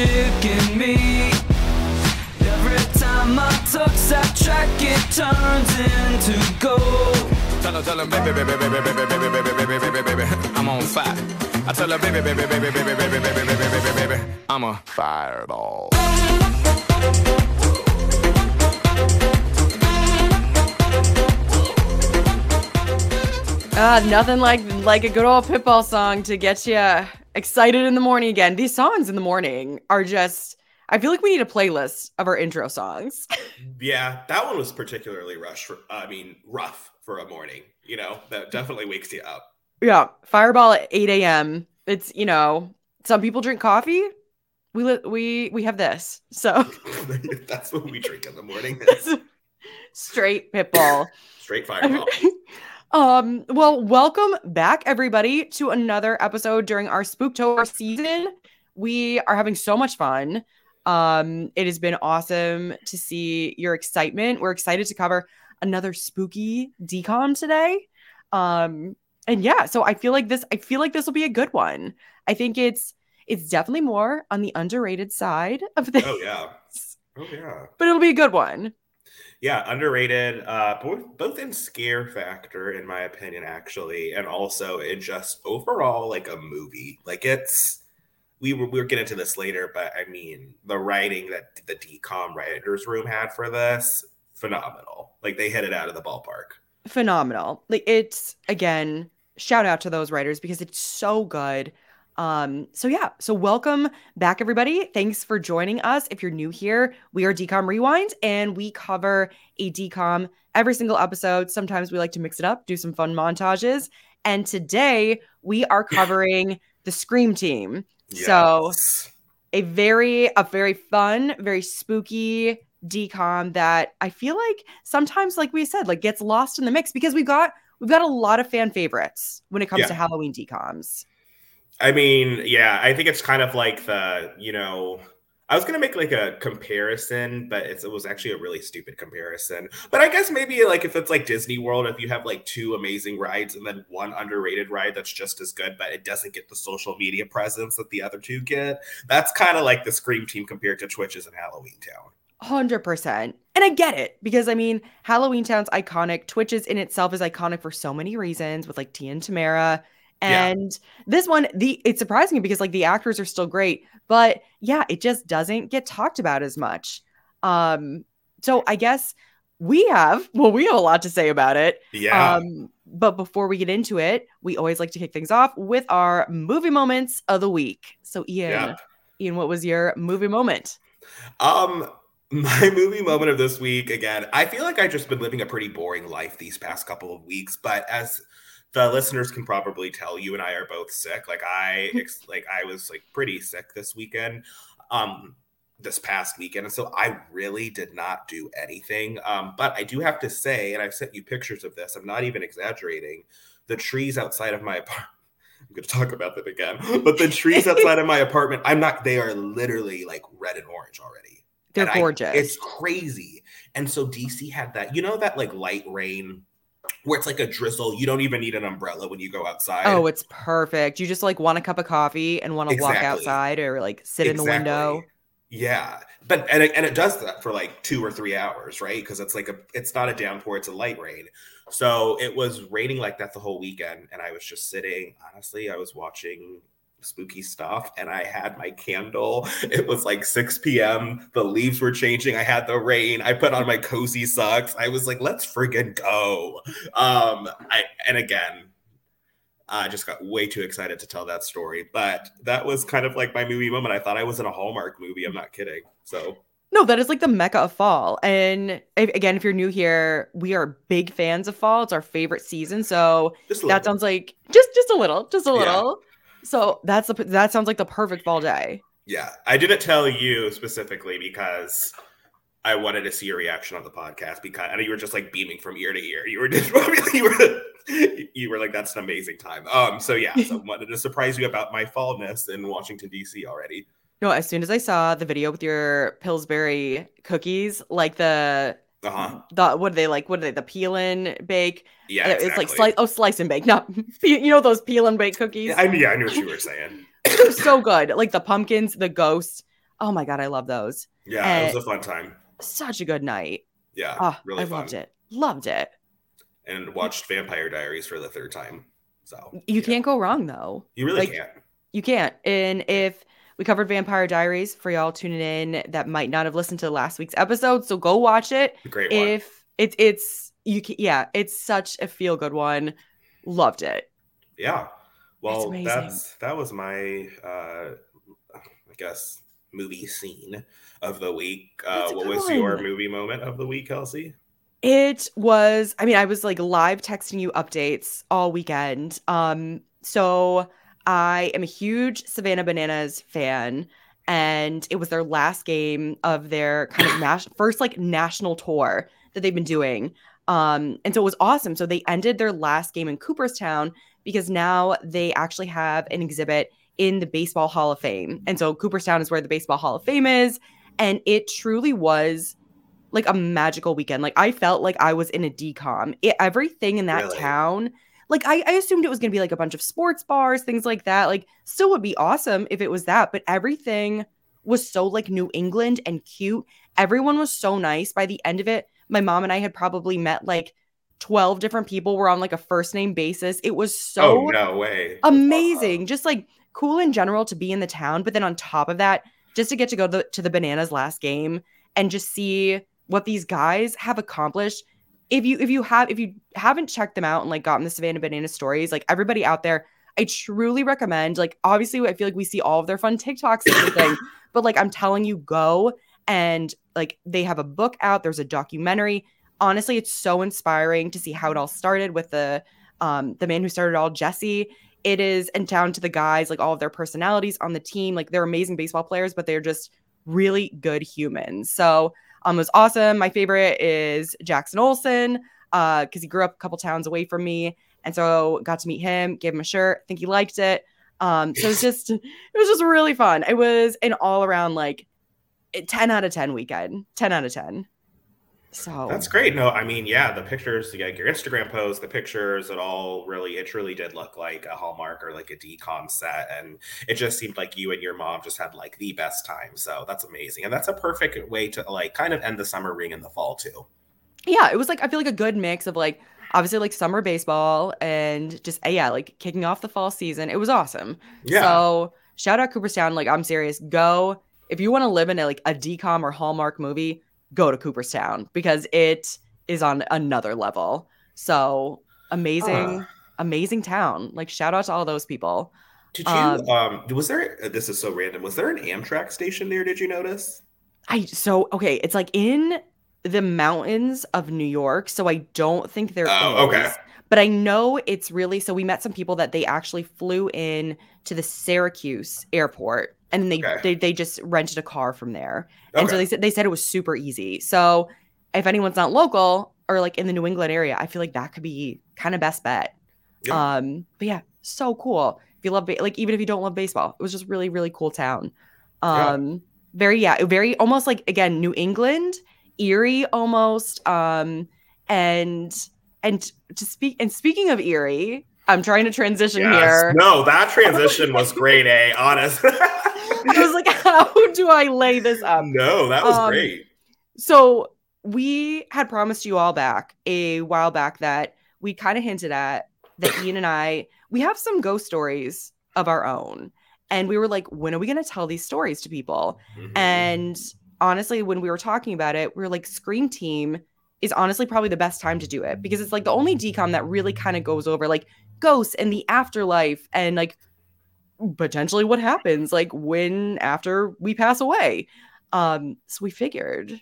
chicken meat. Every time I touch that track, it turns into gold. Tell her, tell her, baby, baby, baby, baby, baby, baby, baby, baby, baby, baby, I'm on fire. I tell her, baby, baby, baby, baby, baby, baby, baby, baby, baby, baby, I'm a fireball. Uh, nothing like like a good old Pitbull song to get you excited in the morning again. These songs in the morning are just. I feel like we need a playlist of our intro songs. Yeah, that one was particularly rush. For, I mean, rough for a morning. You know, that definitely wakes you up. yeah, Fireball at 8 a.m. It's you know some people drink coffee. We li- we we have this so That's what we drink in the morning. straight Pitbull. Straight fireball. Um, well, welcome back, everybody, to another episode during our Spooktober season. We are having so much fun. Um, it has been awesome to see your excitement. We're excited to cover another spooky decom today. Um, and yeah, so I feel like this, I feel like this will be a good one. I think it's it's definitely more on the underrated side of things. Oh yeah. Oh yeah. But it'll be a good one. Yeah, underrated. Uh, both both in scare factor, in my opinion, actually, and also in just overall like a movie. Like it's we were we were getting to this later, but I mean the writing that the decom writers room had for this phenomenal. Like they hit it out of the ballpark. phenomenal. Like it's again, shout out to those writers because it's so good. Um, so yeah, so welcome back, everybody. Thanks for joining us. If you're new here, we are Decom Rewind and we cover a decom every single episode. Sometimes we like to mix it up, do some fun montages. And today we are covering the Scream team. So a very a very fun very spooky decom that i feel like sometimes like we said like gets lost in the mix because we've got we've got a lot of fan favorites when it comes Yeah. to halloween decoms I mean, yeah, I think it's kind of like the, you know, I was gonna make like a comparison, but it was actually a really stupid comparison. But I guess maybe like if it's like Disney World, if you have like two amazing rides and then one underrated ride that's just as good, but it doesn't get the social media presence that the other two get, that's kind of like the Scream team compared to Twitches and Halloweentown. 100% and i get it because i mean halloweentown's iconic twitches in itself is iconic for so many reasons with like T and tamera Yeah. and this one the it's surprising me because like the actors are still great but yeah it just doesn't get talked about as much um so i guess we have well we have a lot to say about it Yeah. um but before we get into it we always like to kick things off with our movie moments of the week so ian yeah. ian what was your movie moment Um, my movie moment of this week again. I feel like I've just been living a pretty boring life these past couple of weeks, but as the listeners can probably tell, you and I are both sick. Like I, ex- like I was like pretty sick this weekend, um, this past weekend, and so I really did not do anything. Um, but I do have to say, and I've sent you pictures of this. I'm not even exaggerating. The trees outside of my apartment. I'm going to talk about them again. But the trees outside of my apartment, I'm not, they are literally like red and orange already. they're And I- gorgeous it's crazy. And so DC had that, you know, that like light rain where it's like a drizzle. You don't even need an umbrella when you go outside. Oh, it's perfect. You just like want a cup of coffee and want to walk outside or like sit in the window. Yeah, but and it, and it does that for like two or three hours, right? Because it's like a it's not a downpour, it's a light rain. So it was raining like that the whole weekend, and I was just sitting. Honestly, I was watching spooky stuff, and I had my candle. It was like 6 p.m. The leaves were changing. I had the rain. I put on my cozy socks. I was like, let's friggin' go. Um, I and again, I just got way too excited to tell that story. But that was kind of like my movie moment. I thought I was in a Hallmark movie. I'm not kidding. So No, that is like the mecca of fall. And if, again, if you're new here, we are big fans of fall. It's our favorite season. So that sounds like just just a little, just a Yeah. So that's the that sounds like the perfect fall day. yeah. I didn't tell you specifically because I wanted to see your reaction on the podcast because I know you were just like beaming from ear to ear. You were just you were you were like that's an amazing time. Um. So yeah. So wanted to surprise you about my fallness in Washington D.C. already. No, as soon as I saw the video with your Pillsbury cookies, like the Uh huh. the what are they like? What are they? The peel and bake. Yeah. It's like slice. Oh, slice and bake. Not you know those peel and bake cookies. I, yeah, I knew what you were saying. so good. Like the pumpkins, the ghosts. Oh my god, I love those. Yeah, And- it was a fun time. Such a good night. Yeah, Oh, really I fun. loved it. Loved it. And watched Vampire Diaries for the third time. So You yeah. can't go wrong though. You really like, can't. You can't. And if we covered Vampire Diaries for y'all tuning in that might not have listened to last week's episode, so go watch it. Great one. If it's it's you can yeah, it's such a feel good one. Loved it. Yeah. Well, that's that was my uh I guess movie scene of the week. Uh what was your movie moment of the week, Kelsey? It was, I mean, I was like live texting you updates all weekend. Um, so I am a huge Savannah Bananas fan, and it was their last game of their kind of nas- first like national tour that they've been doing. Um, and so it was awesome. So they ended their last game in Cooperstown because now they actually have an exhibit in the Baseball Hall of Fame. And so Cooperstown is where the Baseball Hall of Fame is. And it truly was like a magical weekend. Like I felt like I was in a decom. It, everything in that Really? town, like I, I assumed it was gonna be like a bunch of sports bars, things like that. Like still would be awesome if it was that, but everything was so like New England and cute. Everyone was so nice. By the end of it, my mom and I had probably met like 12 different people. We're on like a first name basis. It was so oh no way. amazing just like cool in general to be in the town but then on top of that just to get to go to the, to the bananas last game and just see what these guys have accomplished if you if you have if you haven't checked them out and like gotten the savannah banana stories like everybody out there i truly recommend like obviously i feel like we see all of their fun tiktoks and everything but like i'm telling you go and like they have a book out there's a documentary. Honestly it's so inspiring to see how it all started with the um the man who started it all jesse. It is and down to the guys like all of their personalities on the team like they're amazing baseball players but they're just really good humans. So um was awesome. My favorite is jackson olson uh because he grew up a couple towns away from me and so got to meet him gave him a shirt think he liked it. Um so it's just it was just really fun. It was an all around like 10 out of 10 weekend 10 out of 10 so That's great. No, I mean, yeah, the pictures, like your Instagram post, the pictures, it all really, it truly did look like a Hallmark or like a decom set. And it just seemed like you and your mom just had like the best time. So that's amazing. And that's a perfect way to like kind of end the summer ring in the fall too. yeah, it was like I feel like a good mix of like obviously like summer baseball and just uh, yeah, like kicking off the fall season. It was awesome. Yeah. So shout out Cooperstown. Like I'm serious. Go if you want to live in a, like a decom or Hallmark movie, go to Cooperstown because it is on another level. So amazing, Ah. amazing town. Like shout out to all those people. Did you, Um, um, was there, this is so random. Was there an Amtrak station there? Did you notice? I so okay. It's like in the mountains of New York, so I don't think there is. Oh, okay. But I know it's really so. We met some people that they actually flew in to the Syracuse airport, and they Okay. they, they just rented a car from there. And so they said they said it was super easy. So if anyone's not local or like in the New England area, I feel like that could be kind of best bet. Yeah. Um, but yeah, so cool. If you love ba- like even if you don't love baseball, it was just really really cool town. Yeah. Um, very yeah, very almost like again New England, eerie almost. Um, and and to speak and speaking of eerie, I'm trying to transition Yes. here. No, that transition was great, A, Honest. I was like, how do I lay this up? no, that was Um, great. So we had promised you all back a while back that we kind of hinted at that Ian and I we have some ghost stories of our own. And we were like, when are we going to tell these stories to people? Mhm. And honestly, when we were talking about it, we were like, Scream Team is honestly probably the best time to do it because it's like the only decom that really kind of goes over like ghosts and the afterlife and like potentially what happens like when after we pass away. Um, so we figured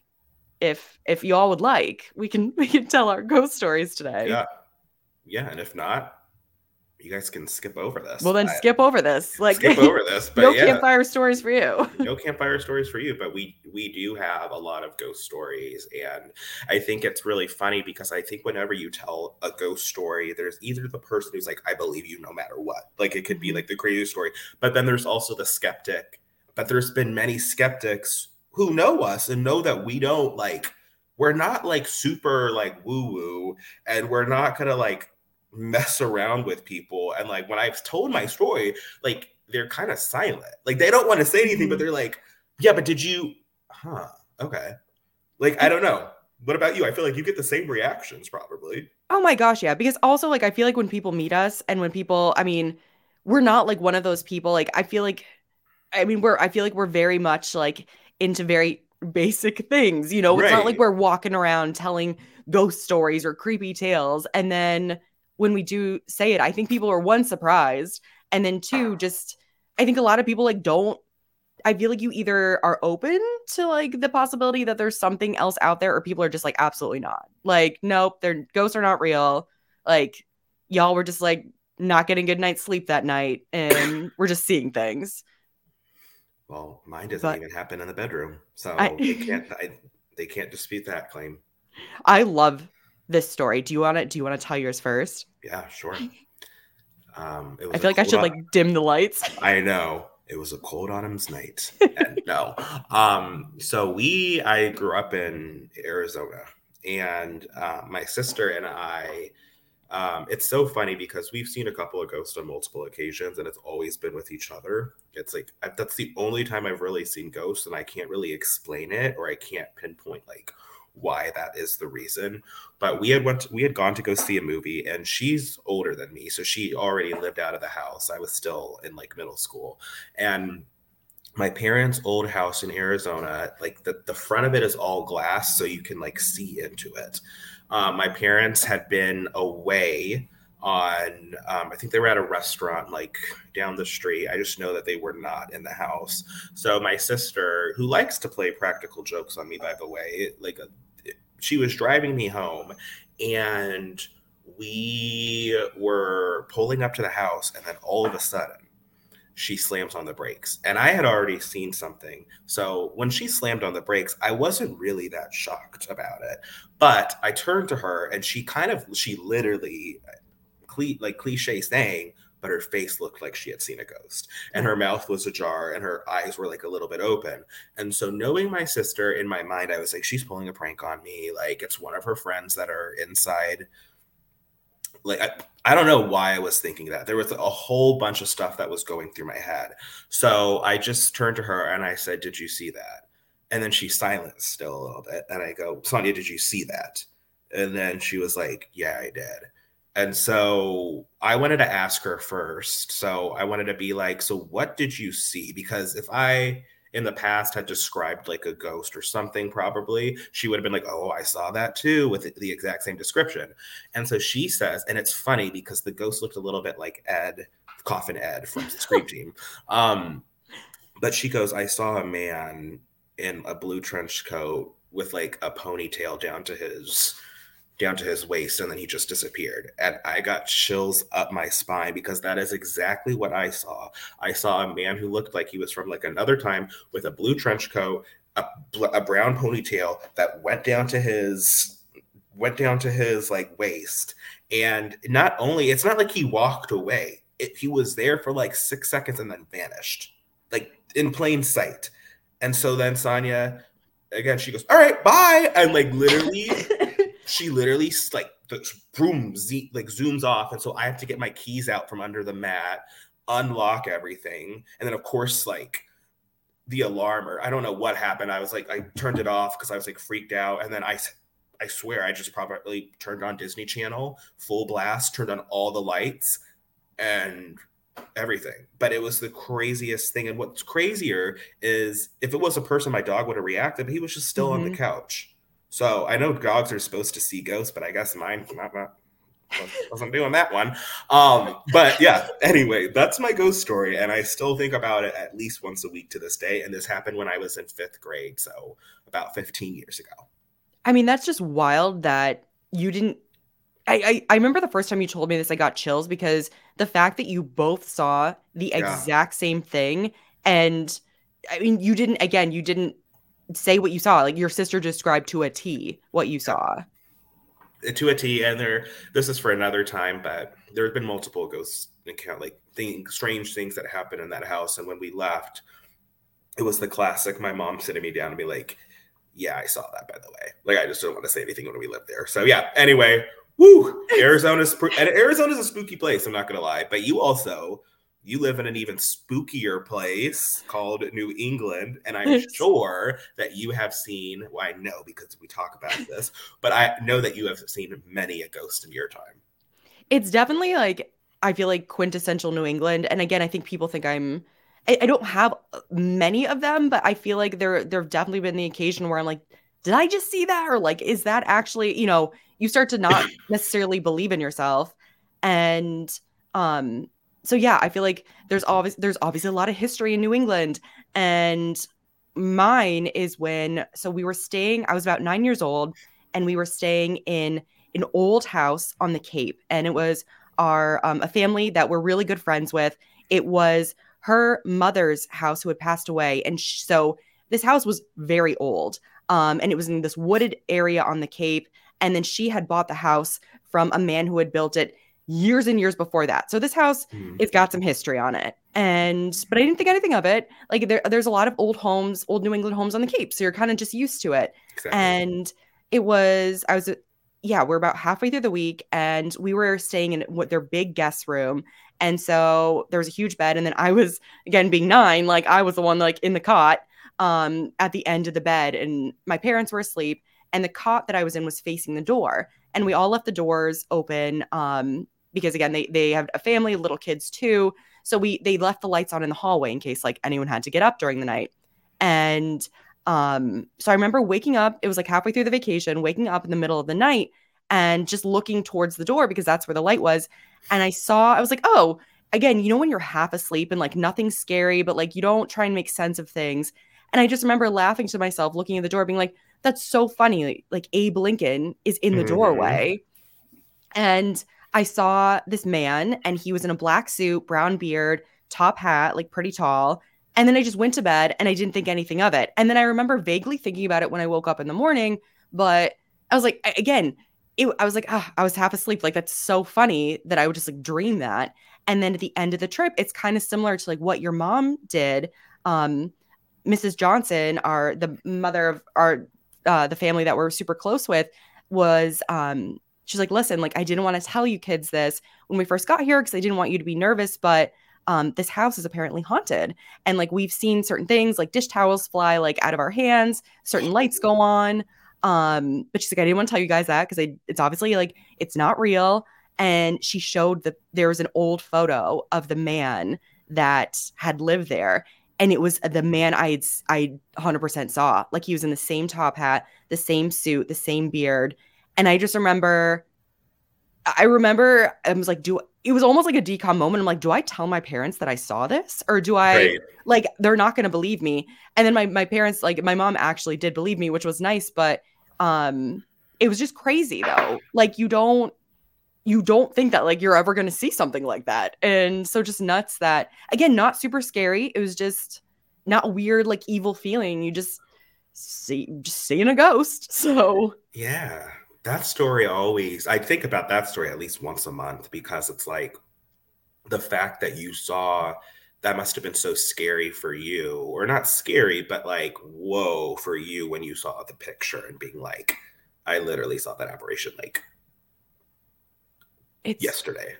if if y'all would like, we can we can tell our ghost stories today. Yeah. Yeah, and if not, you guys can skip over this. Well, then I- skip over this. Like skip over this. But no yeah, campfire stories for you. no campfire stories for you. But we we do have a lot of ghost stories, and I think it's really funny because I think whenever you tell a ghost story, there's either the person who's like, "I believe you no matter what," like it could be Mhm. like the craziest story, but then there's also the skeptic. But there's been many skeptics who know us and know that we don't like. We're not like super like woo woo, and we're not gonna like mess around with people. And like when I've told my story, like they're kind of silent. Like they don't want to say anything, but they're like, Yeah, but did you? Huh. Okay. Like I don't know. What about you? I feel like you get the same reactions probably. Oh my gosh, yeah. Because also, like, I feel like when people meet us and when people, I mean, we're not like one of those people. Like, I feel like, I mean, we're, I feel like we're very much like into very basic things. You know, it's not like we're walking around telling ghost stories or creepy tales. And then when we do say it, I think people are one surprised. And then two, just, I think a lot of people like don't I feel like you either are open to like the possibility that there's something else out there, or people are just like absolutely not. Like, nope, their ghosts are not real. Like, y'all were just like not getting good night's sleep that night, and we're just seeing things. Well, mine doesn't But- even happen in the bedroom, so I- they can't. I, they can't dispute that claim. I love this story. Do you want to? Do you want to tell yours first? Yeah, sure. Um, it was I feel like I should like dim the lights. I know it was a cold autumn's night. and no, um, so we I grew up in Arizona, and uh, my sister and I. Um, it's so funny because we've seen a couple of ghosts on multiple occasions, and it's always been with each other. It's like that's the only time I've really seen ghosts, and I can't really explain it, or I can't pinpoint like why that is the reason. But we had went we had gone to go see a movie, and she's older than me, so she already lived out of the house. I was still in like middle school, and my parents' old house in Arizona, like the, the front of it is all glass, so you can like see into it. Um, my parents had been away on, um, I think they were at a restaurant like down the street. I just know that they were not in the house. So my sister, who likes to play practical jokes on me, by the way, like a, she was driving me home and we were pulling up to the house, and then all of a sudden, she slams on the brakes. And I had already seen something. So when she slammed on the brakes, I wasn't really that shocked about it. But I turned to her and she kind of, she literally, like cliche saying, but her face looked like she had seen a ghost and her mouth was ajar and her eyes were like a little bit open. And so knowing my sister in my mind, I was like, she's pulling a prank on me. Like it's one of her friends that are inside like I, I don't know why I was thinking that. There was a whole bunch of stuff that was going through my head. So I just turned to her and I said, "Did you see that?" And then she silenced still a little bit, and I go, "Sonia, did you see that?" And then she was like, "Yeah, I did." And so I wanted to ask her first. So I wanted to be like, "So what did you see?" Because if I in the past had described like a ghost or something, probably she would have been like, "Oh, I saw that too," with the exact same description. And so she says, and it's funny because the ghost looked a little bit like Ed, Coffin Ed from Scream Team. Um, but she goes, I saw a man in a blue trench coat with like a ponytail down to his down to his waist and then he just disappeared. And i got chills up my spine because that is exactly what i saw. I saw a man who looked like he was from like another time with a blue trench coat a, a brown ponytail that went down to his went down to his like waist. And not only it's not like he walked away. It, he was there for like six seconds and then vanished like in plain sight. And so then sonia again she goes all right bye. And like literally she literally like the boom z- like zooms off and so i have to get my keys out from under the mat unlock everything and then of course like the alarm or i don't know what happened. I was like i turned it off because i was like freaked out and then i i swear i just probably turned on disney channel full blast turned on all the lights and everything. But it was the craziest thing and what's crazier is if it was a person my dog would have reacted but he was just still on the Mhm. couch so I know dogs are supposed to see ghosts, but I guess mine not, not wasn't doing that one. Um, but yeah, anyway, that's my ghost story, and I still think about it at least once a week to this day. And this happened when I was in fifth grade, so about 15 years ago. I mean, that's just wild that you didn't. I, I, I remember the first time you told me this, I got chills because the fact that you both saw the Yeah. exact same thing. And I mean, you didn't, again, you didn't say what you saw. Like your sister described to a T what you saw. to a T, and there. This is for another time, but there have been multiple ghost account like things, strange things that happened in that house. And when we left, it was the classic. My mom sitting me down and be like, "Yeah, I saw that. By the way, like I just don't want to say anything when we lived there." So yeah. Anyway, woo, Arizona's and Arizona's a spooky place. I'm not gonna lie, but you also. You live in an even spookier place called New England, and I'm sure that you have seen. Well, I know because we talk about this, but I know that you have seen many a ghost in your time. It's definitely like I feel like quintessential New England, and again, I think people think I'm. I, I don't have many of them, but I feel like there there have definitely been the occasion where I'm like, did I just see that, or like, is that actually? You know, you start to not necessarily believe in yourself, and um so yeah, I feel like there's always there's obviously a lot of history in New England and mine is when so we were staying I was about 9 years old and we were staying in an old house on the Cape and it was our um, a family that we're really good friends with. It was her mother's house who had passed away and sh- so this house was very old. Um, and it was in this wooded area on the Cape and then she had bought the house from a man who had built it years and years before that. So this house, mm. it's got some history on it. And but I didn't think anything of it. Like there, there's a lot of old homes, old New England homes on the Cape. So you're kind of just used to it. Exactly. And it was, I was yeah, we're about halfway through the week and we were staying in what their big guest room. And so there was a huge bed. And then I was again being nine, like I was the one like in the cot um at the end of the bed and my parents were asleep and the cot that I was in was facing the door and we all left the doors open um because again they they have a family little kids too. So we they left the lights on in the hallway in case like anyone had to get up during the night. And um so i remember waking up it was like halfway through the vacation waking up in the middle of the night and just looking towards the door because that's where the light was. And i saw i was like oh again you know when you're half asleep and like nothing's scary but like you don't try and make sense of things. And i just remember laughing to myself looking at the door being like that's so funny like abe lincoln is in the mm-hmm. doorway. And I saw this man and he was in a black suit, brown beard, top hat, like pretty tall. And then I just went to bed and I didn't think anything of it. And then I remember vaguely thinking about it when I woke up in the morning, but I was like, again, it, I was like, ah, I was half asleep. Like that's so funny that I would just like dream that. And then at the end of the trip, it's kind of similar to like what your mom did. Um, Mrs. Johnson, our the mother of our uh, the family that we're super close with, was um, she's like, listen, like I didn't want to tell you kids this when we first got here because I didn't want you to be nervous, but um, this house is apparently haunted. And like we've seen certain things like dish towels fly like out of our hands, certain lights go on. Um, but she's like, I didn't want to tell you guys that because it's obviously like it's not real. And she showed that there was an old photo of the man that had lived there. And it was the man I I 100% saw. Like he was in the same top hat, the same suit, the same beard, and I just remember, I remember I was like, do it was almost like a decom moment. I'm like, do I tell my parents that I saw this, or do I right. like they're not going to believe me? And then my my parents, like my mom, actually did believe me, which was nice, but um, it was just crazy though. Like you don't you don't think that like you're ever going to see something like that, and so just nuts that again, not super scary. It was just not weird like evil feeling. You just see just seeing a ghost. So yeah that story always i think about that story at least once a month because it's like the fact that you saw that must have been so scary for you or not scary but like whoa for you when you saw the picture and being like i literally saw that apparition like it's yesterday.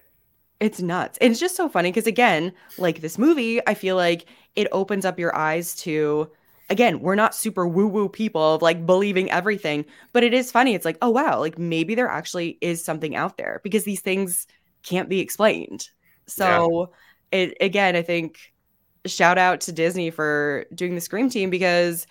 It's nuts. It's just so funny because again like this movie i feel like it opens up your eyes to again, we're not super woo woo people of like believing everything, but it is funny. It's like, oh, wow, like maybe there actually is something out there because these things can't be explained. So, yeah. it again, I think shout out to Disney for doing the Scream team because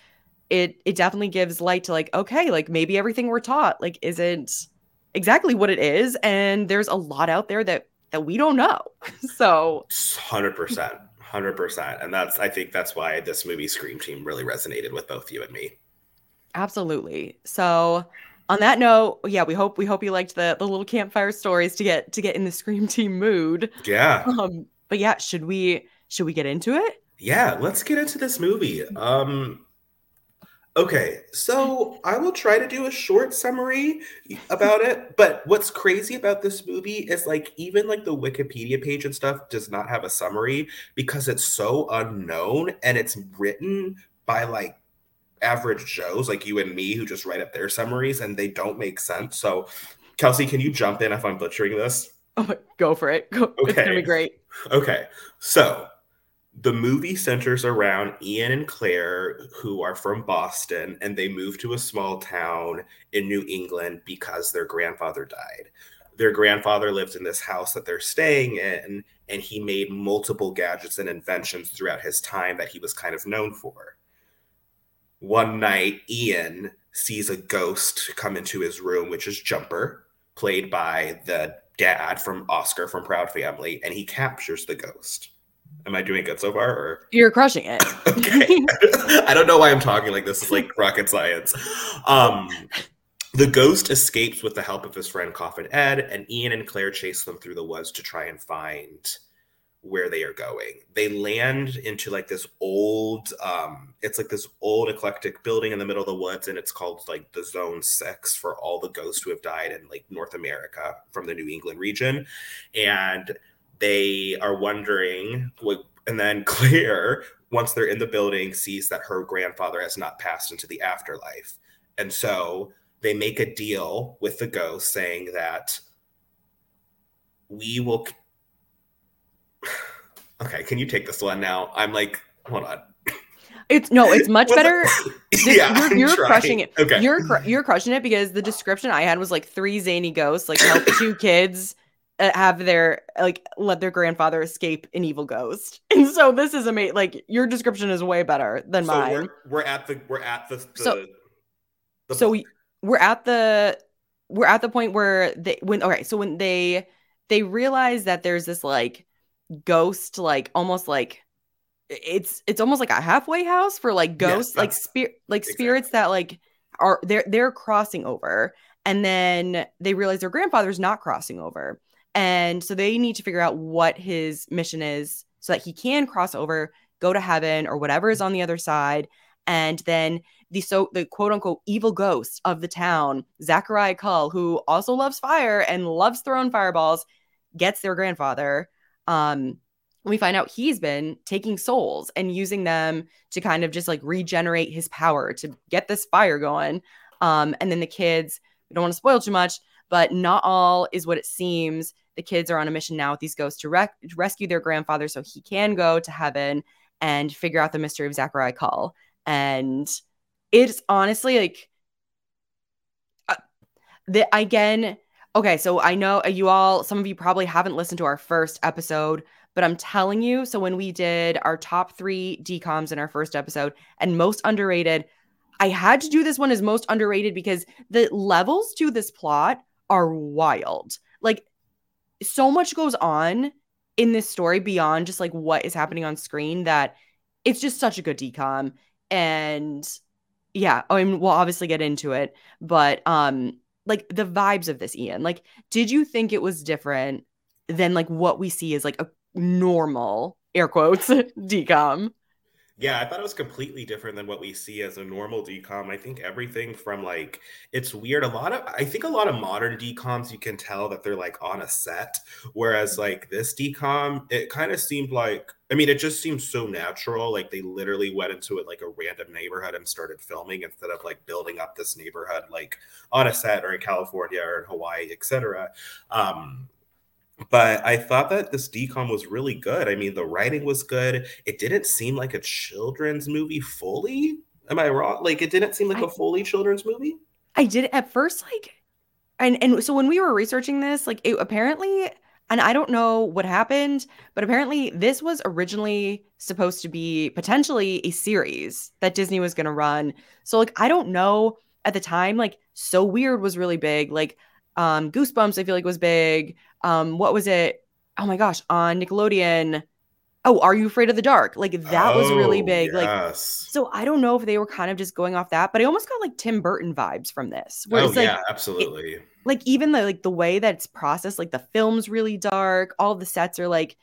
it it definitely gives light to like, okay, like maybe everything we're taught like isn't exactly what it is, and there's a lot out there that that we don't know. so, hundred percent. Hundred percent, and that's I think that's why this movie Scream Team really resonated with both you and me. Absolutely. So, on that note, yeah, we hope we hope you liked the the little campfire stories to get to get in the Scream Team mood. Yeah. Um, but yeah, should we should we get into it? Yeah, let's get into this movie. Um, Okay, so I will try to do a short summary about it. But what's crazy about this movie is like even like the Wikipedia page and stuff does not have a summary because it's so unknown and it's written by like average Joes like you and me who just write up their summaries and they don't make sense. So, Kelsey, can you jump in if I'm butchering this? Oh my, go for it. Go. It's gonna be great. Okay, so the movie centers around Ian and Claire, who are from Boston, and they moved to a small town in New England because their grandfather died. Their grandfather lived in this house that they're staying in, and he made multiple gadgets and inventions throughout his time that he was kind of known for. One night, Ian sees a ghost come into his room, which is Jumper, played by the dad from Oscar from Proud Family, and he captures the ghost. Am I doing good so far? Or You're crushing it. okay, I don't know why I'm talking like this is like rocket science. Um, the ghost escapes with the help of his friend Coffin Ed, and Ian and Claire chase them through the woods to try and find where they are going. They land into like this old, um, it's like this old eclectic building in the middle of the woods, and it's called like the Zone Six for all the ghosts who have died in like North America from the New England region, and they are wondering what. And then Claire, once they're in the building, sees that her grandfather has not passed into the afterlife, and so they make a deal with the ghost saying that we will okay can you take this one now i'm like hold on It's no, it's much better. This- you're, you're crushing it. okay You're you're crushing it because the description I had was like three zany ghosts like help two kids Uh, have their like let their grandfather escape an evil ghost. And so this is amazing. Like your description is way better than so mine. we're, we're at the we're at the, the So- the so we, we're at the we're at the point where they when okay so when they they realize that there's this like ghost like almost like it's it's almost like a halfway house for like Yes, ghosts like spirit like spirits that like are they're they're crossing over and then they realize their grandfather's not crossing over and so they need to figure out what his mission is so that he can cross over go to heaven or whatever is on the other side and then the so the quote unquote evil ghost of the town, Zachariah Kull, who also loves fire and loves throwing fireballs, gets their grandfather. Um, we find out he's been taking souls and using them to kind of just like regenerate his power to get this fire going. Um, and then the kids, we don't want to spoil too much, but not all is what it seems. The kids are on a mission now with these ghosts to rec- rescue their grandfather so he can go to heaven and figure out the mystery of Zachariah Kull. And it's honestly like uh, the again okay so i know uh, you all some of you probably haven't listened to our first episode but i'm telling you so when we did our top three decoms in our first episode and most underrated i had to do this one as most underrated because the levels to this plot are wild. Like so much goes on in this story beyond just like what is happening on screen that it's just such a good decom. And yeah i mean we'll obviously get into it but um like the vibes of this ian like did you think it was different than like what we see as like a normal air quotes decom Yeah, I thought it was completely different than what we see as a normal decom. I think everything from like it's weird. A lot of I think a lot of modern decoms you can tell that they're like on a set, whereas like this decom, it kind of seemed like I mean, it just seems so natural. Like they literally went into it like a random neighborhood and started filming instead of like building up this neighborhood like on a set or in California or in Hawaii, etc. Um, but I thought that this decom was really good. I mean, the writing was good. It didn't seem like a children's movie fully. Am I wrong? Like it didn't seem like a I- fully children's movie. I did at first like and and so when we were researching this like it apparently and I don't know what happened but apparently this was originally supposed to be potentially a series that Disney was going to run. So like I don't know at the time like So Weird was really big like um Goosebumps I feel like was big. Um what was it? Oh my gosh, on Nickelodeon. Oh, Are You Afraid of the Dark? Like that was really Oh, big. Like so I don't know if they were kind of just going off that, but I almost got like Tim Burton vibes from this, where oh it's like yeah, absolutely. like even the like the way that it's processed, like the film's really dark, all the sets are like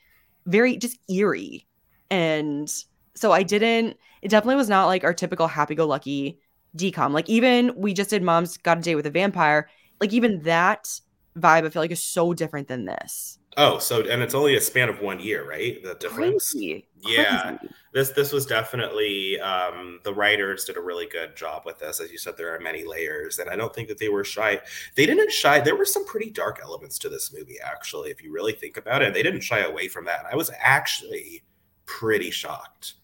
very just eerie. And so I didn't it definitely was not like our typical happy-go-lucky decom. Like even we just did Mom's Got a Date with a Vampire, like even that vibe I feel like is so different than this. Oh, so and it's only a span of one year, right? The difference. Crazy. Yeah. Crazy. This this was definitely um, the writers did a really good job with this. As you said, there are many layers, and I don't think that they were shy. They didn't shy. There were some pretty dark elements to this movie, actually, if you really think about it. They didn't shy away from that. I was actually pretty shocked.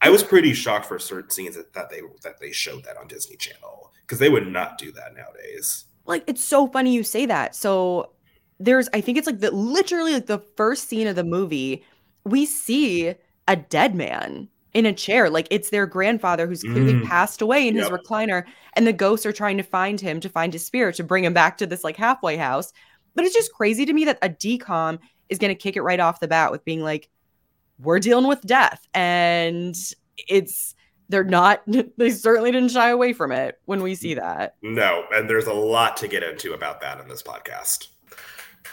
I was pretty shocked for certain scenes that, that they that they showed that on Disney Channel because they would not do that nowadays. Like it's so funny you say that. So there's I think it's like the literally like the first scene of the movie, we see a dead man in a chair. Like it's their grandfather who's clearly Mm. passed away in his recliner, and the ghosts are trying to find him to find his spirit to bring him back to this like halfway house. But it's just crazy to me that a decom is gonna kick it right off the bat with being like, we're dealing with death. And it's they're not they certainly didn't shy away from it when we see that. No, and there's a lot to get into about that in this podcast.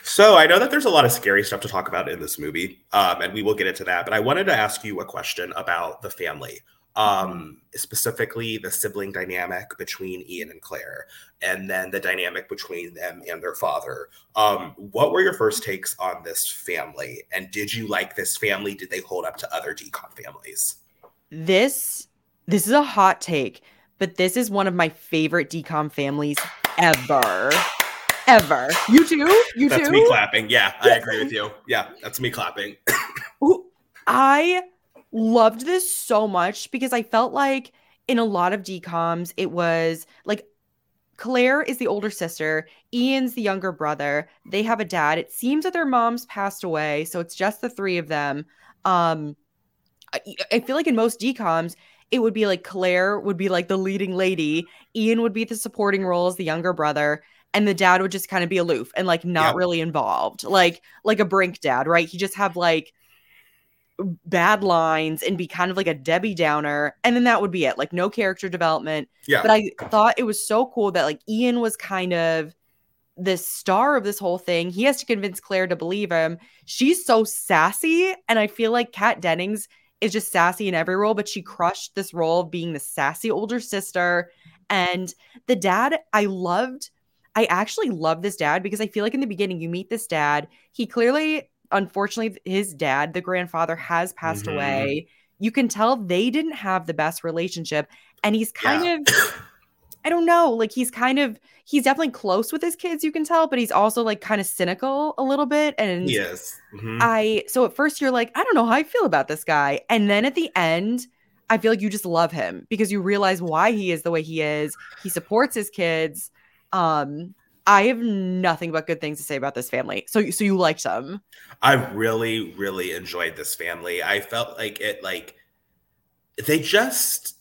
So I know that there's a lot of scary stuff to talk about in this movie, um, and we will get into that. But I wanted to ask you a question about the family, um, specifically the sibling dynamic between Ian and Claire, and then the dynamic between them and their father. Um, what were your first takes on this family, and did you like this family? Did they hold up to other decom families? This this is a hot take, but this is one of my favorite decom families ever. Ever. You too? You too? That's too? me clapping. Yeah, I agree with you. Yeah, that's me clapping. Ooh, I loved this so much because I felt like in a lot of decoms, it was like Claire is the older sister, Ian's the younger brother. They have a dad. It seems that their moms passed away, so it's just the three of them. Um, I, I feel like in most decoms, it would be like Claire would be like the leading lady, Ian would be the supporting role as the younger brother, and the dad would just kind of be aloof and like not Yep. really involved, like like a brink dad, right? He just have like bad lines and be kind of like a Debbie Downer, and then that would be it, like no character development. Yeah. But I thought it was so cool that like Ian was kind of the star of this whole thing. He has to convince Claire to believe him. She's so sassy, and I feel like Kat Dennings is just sassy in every role, but she crushed this role of being the sassy older sister. And the dad, I loved. I actually love this dad because I feel like in the beginning you meet this dad. He clearly, unfortunately, his dad, the grandfather, has passed Mhm. away. You can tell they didn't have the best relationship, and he's kind of I don't know. Like he's kind of he's definitely close with his kids, you can tell, but he's also like kind of cynical a little bit. And Yes. Mhm. I so at first you're like, I don't know how I feel about this guy. And then at the end, I feel like you just love him because you realize why he is the way he is. He supports his kids. Um, I have nothing but good things to say about this family. So so you liked them. I really, really enjoyed this family. I felt like it like they just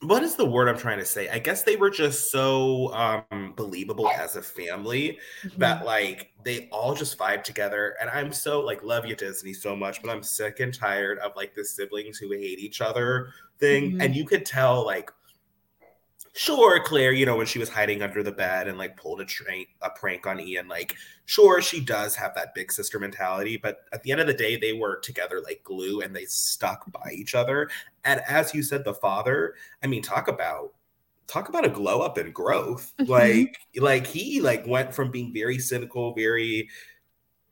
what is the word I'm trying to say? I guess they were just so um believable as a family Mm-hmm. that like they all just vibe together. And I'm so like love you Disney so much, but I'm sick and tired of like the siblings who hate each other thing. Mhm. And you could tell like sure claire you know when she was hiding under the bed and like pulled a, train, a prank on ian like sure she does have that big sister mentality but at the end of the day they were together like glue and they stuck by each other. And as you said the father i mean talk about talk about a glow up and growth. Mhm. like like he like went from being very cynical very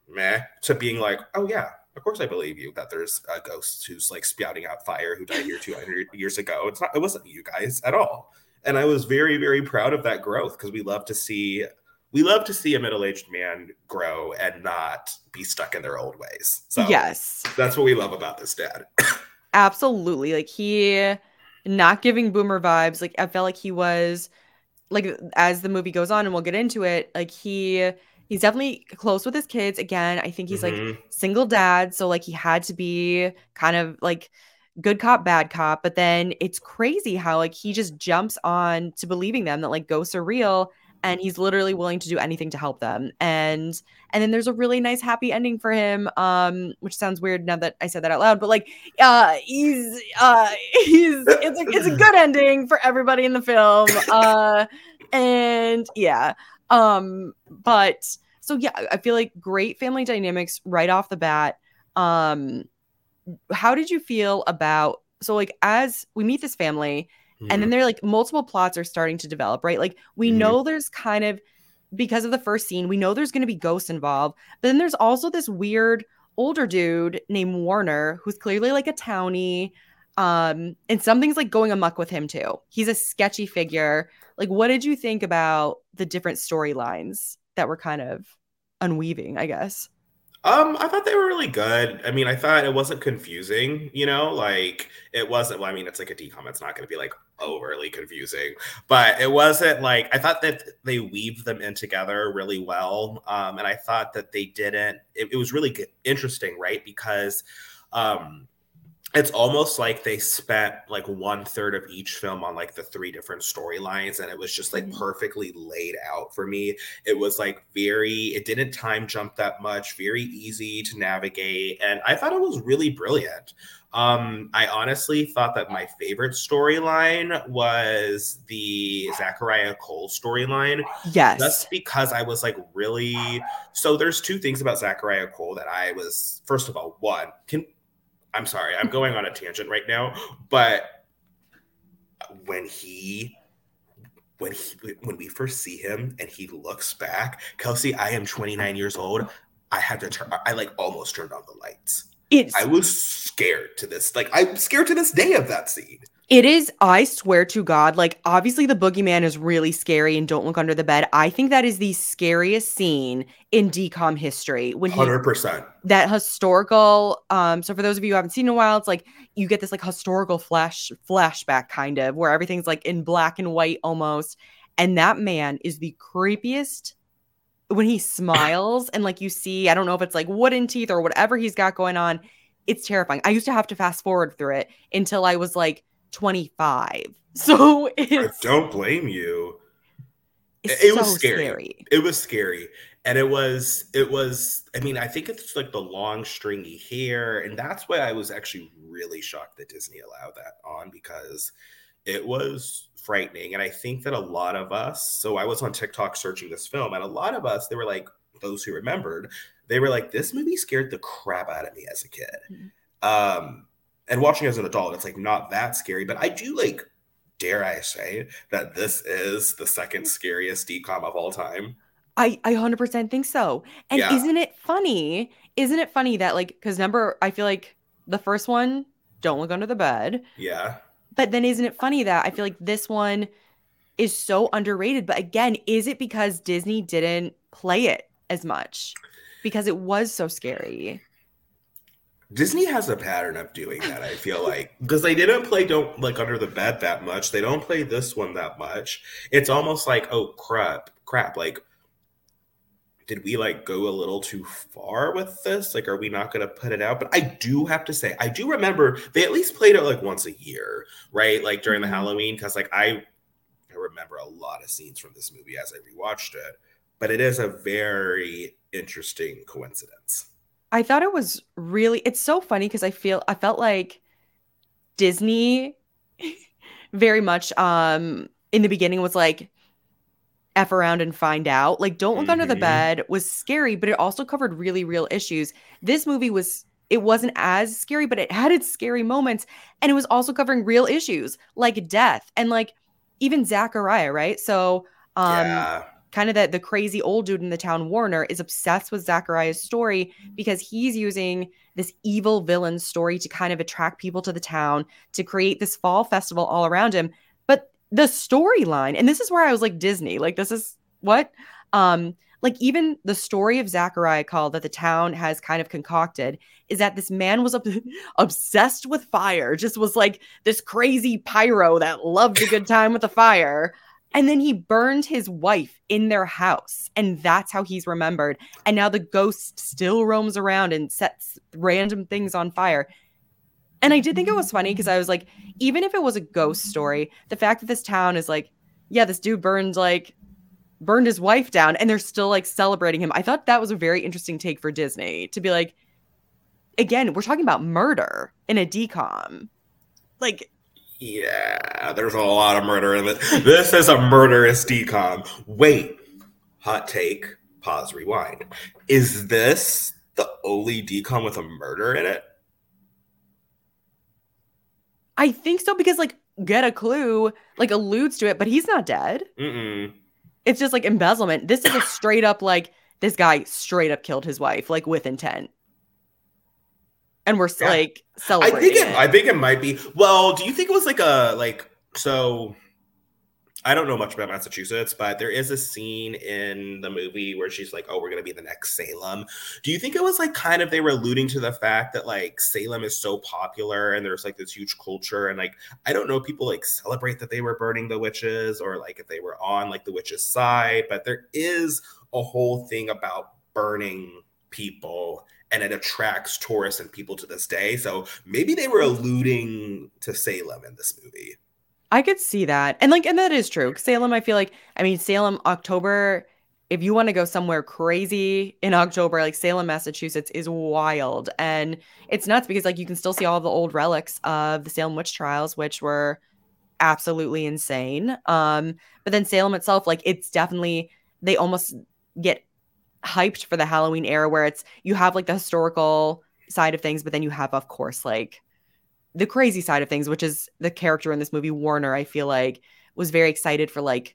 meh to being like oh yeah of course i believe you that there's a ghost who's like spouting out fire who died here 200 years ago. It's not it wasn't you guys at all and i was very very proud of that growth because we love to see we love to see a middle-aged man grow and not be stuck in their old ways so yes. that's what we love about this dad Absolutely. Like he not giving boomer vibes. Like I felt like he was like as the movie goes on and we'll get into it, like he he's definitely close with his kids. Again, I think he's like Mhm. single dad, so like he had to be kind of like good cop, bad cop. But then it's crazy how like he just jumps on to believing them that like ghosts are real and he's literally willing to do anything to help them. And and then there's a really nice happy ending for him. Um, which sounds weird now that I said that out loud, but like uh he's uh he's it's a it's a good ending for everybody in the film. Uh and yeah. Um, but so yeah, I feel like great family dynamics right off the bat. Um, how did you feel about so like as we meet this family and then they're like multiple plots are starting to develop, right? Like we Mhm. know there's kind of because of the first scene, we know there's going to be ghosts involved. But then there's also this weird older dude named Warner who's clearly like a townie. Um, and something's like going amuck with him too. He's a sketchy figure. Like, what did you think about the different storylines that were kind of unweaving, I guess? Um, I thought they were really good. I mean, I thought it wasn't confusing, you know, like it wasn't. Well, I mean, it's like a DCOM. It's not going to be like overly confusing, but it wasn't like I thought that they weaved them in together really well. Um, and I thought that they didn't. It, it was really good, interesting, right? Because, um, it's almost like they spent like one third of each film on like the three different storylines and it was just like Mhm. perfectly laid out for me it was like very it didn't time jump that much very easy to navigate and i thought it was really brilliant um i honestly thought that my favorite storyline was the zachariah kull storyline Yes. that's because I was like really so there's two things about Zachariah Kull that I was first of all, one, can I'm sorry, I'm going on a tangent right now, but when he when he when we first see him and he looks back, Kelsey, I am 29 years old. I had to turn I like almost turned on the lights. it's I was scared to this. Like I'm scared to this day of that scene. It is, I swear to God, like obviously the boogeyman is really scary and don't look under the bed. I think that is the scariest scene in decom history when he 100%. that historical um so for those of you who haven't seen it in a while, it's like you get this like historical flash flashback kind of where everything's like in black and white almost. And that man is the creepiest when he smiles and like you see, I don't know if it's like wooden teeth or whatever he's got going on. It's terrifying. I used to have to fast forward through it until I was like 25. So I don't blame you. it's it was so scary. it was scary and it was it was i mean i think it's like the long stringy hair and that's why i was actually really shocked that disney allowed that on because it was frightening and i think that a lot of us so i was on tiktok searching this film and a lot of us they were like those who remembered they were like this movie scared the crap out of me as a kid Mhm. um and watching as an adult it's like not that scary but i do like dare i say that this is the second scariest decom of all time I I 100% think so. And Yeah. isn't it funny? Isn't it funny that like cuz number I feel like the first one don't look under the bed, yeah but then isn't it funny that I feel like this one is so underrated, but again, is it because Disney didn't play it as much? Because it was so scary. Disney has a pattern of doing that, I feel like. Because they didn't play Don't Like Under the Bed that much. They don't play this one that much. It's almost like, oh crap, crap. Like, did we like go a little too far with this? Like, are we not gonna put it out? But I do have to say, I do remember they at least played it like once a year, right? Like during the Mhm. Halloween, because like I I remember a lot of scenes from this movie as I rewatched it. But it is a very interesting coincidence. I thought it was really it's so funny because I feel I felt like Disney very much um in the beginning was like F around and find out. Like Don't Look Under the Mhm. Bed was scary, but it also covered really real issues. This movie was it wasn't as scary, but it had its scary moments. And it was also covering real issues like death and like even Zachariah, right? So um yeah. Kind of that the crazy old dude in the town warner is obsessed with zachariah's story because he's using this evil villain story to kind of attract people to the town to create this fall festival all around him. But the storyline and this is where i was like disney like this is what? Um like even the story of zachariah called that the town has kind of concocted is that this man was ob- obsessed with fire just was like this crazy pyro that loved a good time with the fire and then he burned his wife in their house. And that's how he's remembered. And now the ghost still roams around and sets random things on fire. And I did think it was funny because I was like, even if it was a ghost story, the fact that this town is like, yeah, this dude burned like burned his wife down and they're still like celebrating him. I thought that was a very interesting take for Disney to be like, again, we're talking about murder in a decom. Like, Yeah, there's a lot of murder in this. This is a murderous decom. Wait, hot take. Pause. Rewind. Is this the only decom with a murder in it? I think so because like get a clue like alludes to it, but he's not dead. Mm-mm. it's just like embezzlement. This is a straight up like this guy straight up killed his wife like with intent. And we're Yeah. like I think it, it. I think it might be. Well, do you think it was like a like so? I don't know much about Massachusetts, but there is a scene in the movie where she's like, "Oh, we're gonna be the next Salem." Do you think it was like kind of they were alluding to the fact that like Salem is so popular and there's like this huge culture and like I don't know people like celebrate that they were burning the witches or like if they were on like the witches' side, but there is a whole thing about burning people and it attracts tourists and people to this day. So maybe they were alluding to Salem in this movie. I could see that. And like and that is true. Salem, I feel like I mean Salem October if you want to go somewhere crazy in October, like Salem, Massachusetts is wild. And it's nuts because like you can still see all the old relics of the Salem witch trials which were absolutely insane. Um but then Salem itself like it's definitely they almost get hyped for the Halloween era where it's you have like the historical side of things but then you have of course like the crazy side of things, which is the character in this movie, Warner, I feel like was very excited for like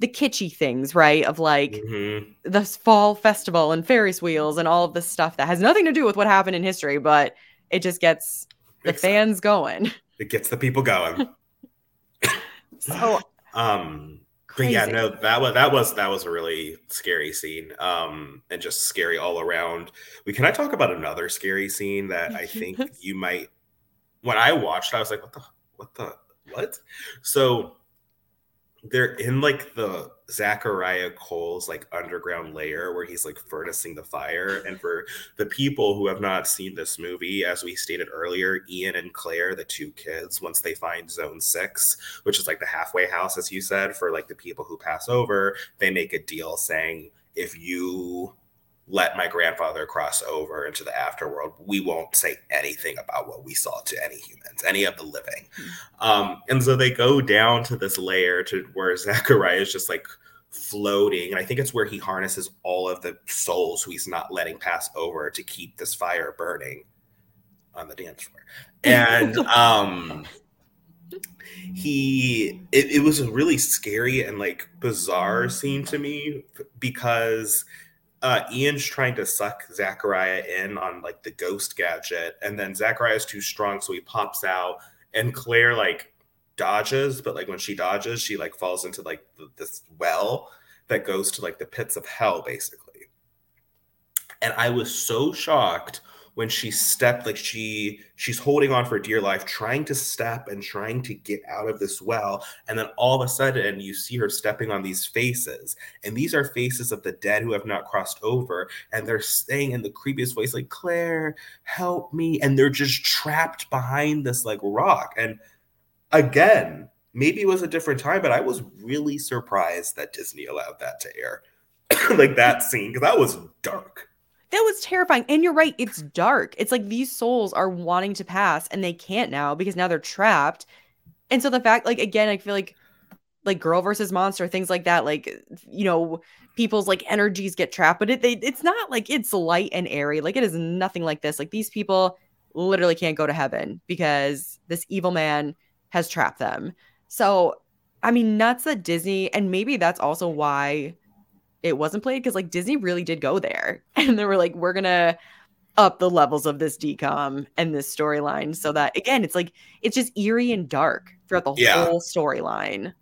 the kitschy things, right? Of like Mhm. the fall festival and Ferris wheels and all of this stuff that has nothing to do with what happened in history, but it just gets the Makes sense. fans going. It gets the people going. So um crazy. yeah, no, that was that was that was a really scary scene. Um and just scary all around. We can I talk about another scary scene that I think you might when I watched, I was like, what the what the what? So they're in like the Zachariah Kull's like underground layer where he's like furnacing the fire. And for the people who have not seen this movie, as we stated earlier, Ian and Claire, the two kids, once they find Zone Six, which is like the halfway house, as you said, for like the people who pass over, they make a deal saying, if you let my grandfather cross over into the afterworld, we won't say anything about what we saw to any humans, any of the living. Um, and so they go down to this layer to where Zachariah is just like floating. And I think it's where he harnesses all of the souls who he's not letting pass over to keep this fire burning on the dance floor. And um he it, it was a really scary and like bizarre scene to me because uh, Ian's trying to suck Zachariah in on like the ghost gadget, and then Zachariah's too strong, so he pops out, and Claire like dodges, but like when she dodges, she like falls into like th- this well that goes to like the pits of hell, basically. And I was so shocked when she stepped like she she's holding on for dear life trying to step and trying to get out of this well. And then all of a sudden you see her stepping on these faces. And these are faces of the dead who have not crossed over. And they're saying in the creepiest voice like claire help me. And they're just trapped behind this like rock. And again maybe it was a different time but i was really surprised that disney allowed that to air. Like that scene because that was dark That was terrifying. And you're right, it's dark. It's like these souls are wanting to pass and they can't now because now they're trapped. And so the fact, like, again, I feel like like girl versus monster, things like that, like, you know, people's like energies get trapped, but it they it's not like it's light and airy. Like it is nothing like this. Like these people literally can't go to heaven because this evil man has trapped them. So I mean, nuts that Disney, and maybe that's also why it wasn't played because like Disney really did go there and they were like, we're gonna up the levels of this decom and this storyline so that again, it's like it's just eerie and dark throughout the Yeah. whole storyline.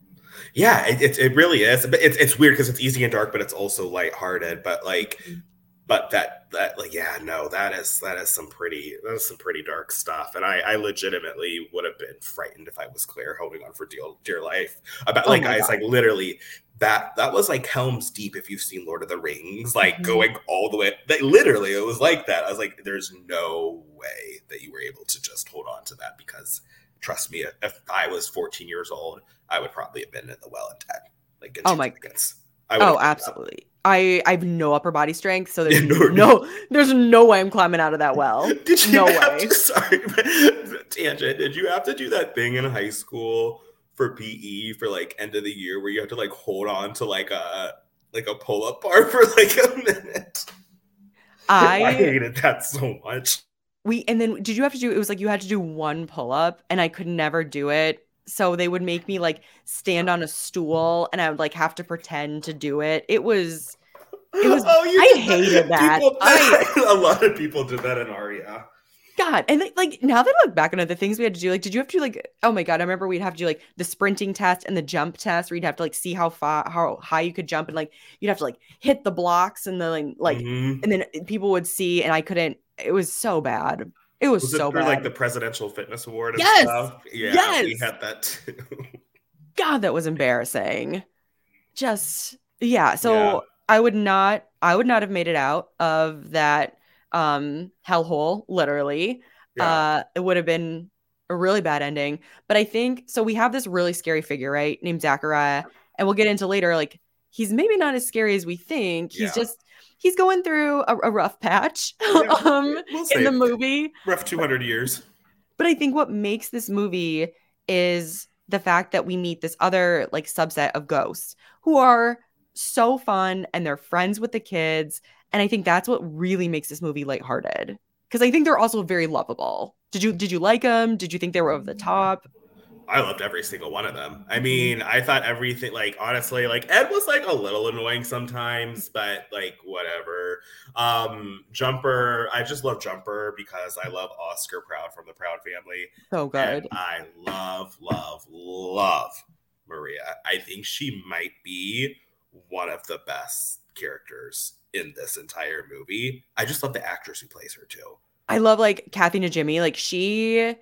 Yeah, it, it, it really is. But it's it's weird because it's easy and dark, but it's also lighthearted. But like, mm-hmm. but that that like yeah, no, that is that is some pretty that is some pretty dark stuff. And I I legitimately would have been frightened if I was Claire holding on for dear dear life. About Oh like my I was God. like literally that that was like Helm's Deep if you've seen Lord of the Rings, like Mhm. going all the way. Like, literally, it was like that. I was like, there's no way that you were able to just hold on to that because trust me, if I was 14 years old, I would probably have been in the well in 10. Like Oh my-. I Oh, absolutely. I I have no upper body strength, so there's no- no there's no way I'm climbing out of that well. Did you No have way. to, sorry, but- tangent. Did you have to do that thing in high school for PE for like end of the year where you have to like hold on to like a like a pull up bar for like a minute? I I hated that so much. we and then did you have to do it was like you had to do one pull up and I could never do it. so they would make me like stand on a stool and I would like have to pretend to do it. It was it was Oh, you I hated that. People- I- a lot of people did that in Aria. God, and like, like now that I look back on the things we had to do, like, did you have to like? Oh my God, I remember we'd have to do like the sprinting test and the jump test, where you'd have to like see how far, how high you could jump, and like you'd have to like hit the blocks, and then like, Mhm. and then people would see, and I couldn't. It was so bad. It was, was so it bad. like the presidential fitness award and Yes! stuff? Yeah, we had that too. God, that was embarrassing. Just yeah. So Yeah. I would not, I would not have made it out of that um hellhole, literally. Yeah. uh it would have been a really bad ending but i think so we have this really scary figure right named zachariah and we'll get into later like he's maybe not as scary as we think he's Yeah. just he's going through a, a rough patch Yeah, um we'll in the movie rough 200 years. but i think what makes this movie is the fact that we meet this other like subset of ghosts who are so fun and they're friends with the kids and i think that's what really makes this movie lighthearted because i think they're also very lovable did you did you like them did you think they were over the top I loved every single one of them. I mean, I thought everything like honestly, like Ed was like a little annoying sometimes, but like whatever. Um Jumper, I just love Jumper because I love Oscar Proud from the Proud family. so And good I love, love, love Maria. I think she might be one of the best characters in this entire movie. I just love the actress who plays her too. i love like kathy najimy like she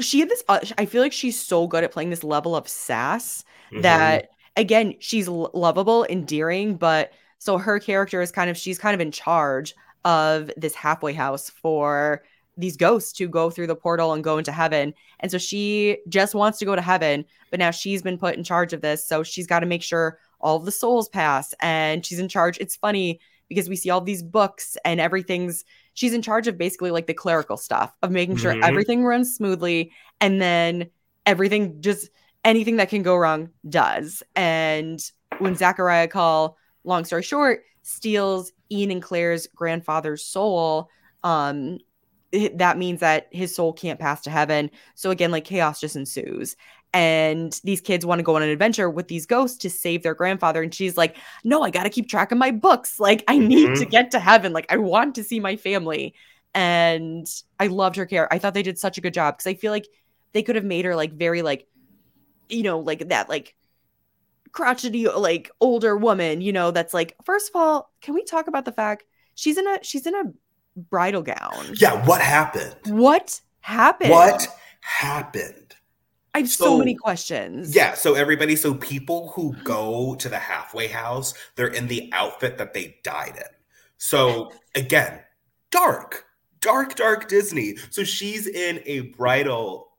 she had this uh, i feel like she's so good at playing this level of sass Mhm. that again she's lovable endearing but so her character is kind of she's kind of in charge of this halfway house for these ghosts to go through the portal and go into heaven and so she just wants to go to heaven but now she's been put in charge of this so she's got to make sure all the souls pass and she's in charge it's funny because we see all these books and everything's she's in charge of basically like the clerical stuff of making sure Mhm. everything runs smoothly and then everything just anything that can go wrong does. And when Zachariah Kull, long story short, steals Ian and Claire's grandfather's soul, um, that means that his soul can't pass to heaven. So again, like chaos just ensues. And these kids want to go on an adventure with these ghosts to save their grandfather. And she's like, No, I got to keep track of my books. Like, I mm-hmm. need to get to heaven. Like, I want to see my family. And I loved her care. I thought they did such a good job because I feel like they could have made her like very like you know like that like crotchety like older woman you know that's like first of all can we talk about the fact she's in a she's in a bridal gown Yeah, what happened? what happened What happened? I have so, So- many questions Yeah, so everybody, so people who go to the halfway house, they're in the outfit that they died in. So again, dark, dark, dark Disney. So she's in a bridal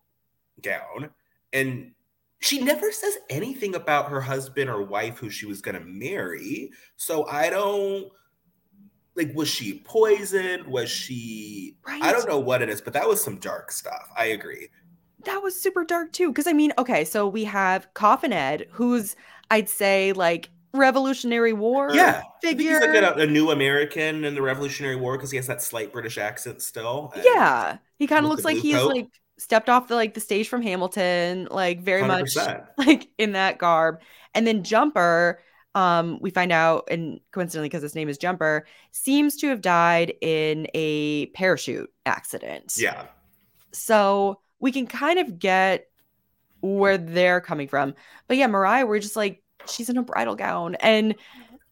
gown and she never says anything about her husband or wife who she was going to marry. So I don't like was she poisoned? Was she I don't know what it is, but that was some dark stuff. I agree. That was super dark too because i mean okay so we have coffin ed who's i'd say like revolutionary war Yeah, figure he's like a, a new American in the Revolutionary War because he has that slight British accent still. yeah he kind of looks like he's coat. like stepped off the like the stage from hamilton like very much 100%. like in that garb. And then Jumper, um, we find out, and coincidentally, because his name is Jumper, seems to have died in a parachute accident. Yeah, So we can kind of get where they're coming from. But yeah, Mariah, we're just like, she's in a bridal gown. And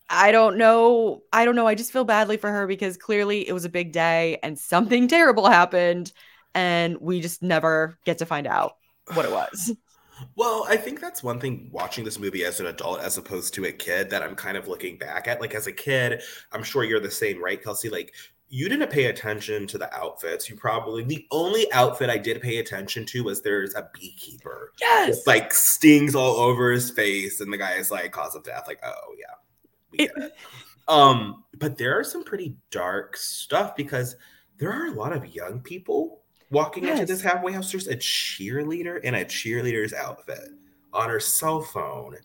I don't know. I don't know. I just feel badly for her because clearly it was a big day and something terrible happened. And we just never get to find out what it was. Well, I think that's one thing watching this movie as an adult as opposed to a kid that I'm kind of looking back at. Like as a kid, I'm sure you're the same, right, Kelsey? Like you didn't pay attention to the outfits. You probably the only outfit I did pay attention to was there's a beekeeper. Yes. With like stings all over his face, and the guy is like cause of death. Like, oh yeah. We get it. Um, but there are some pretty dark stuff because there are a lot of young people walking into this halfway house. There's a cheerleader in a cheerleader's outfit on her cell phone.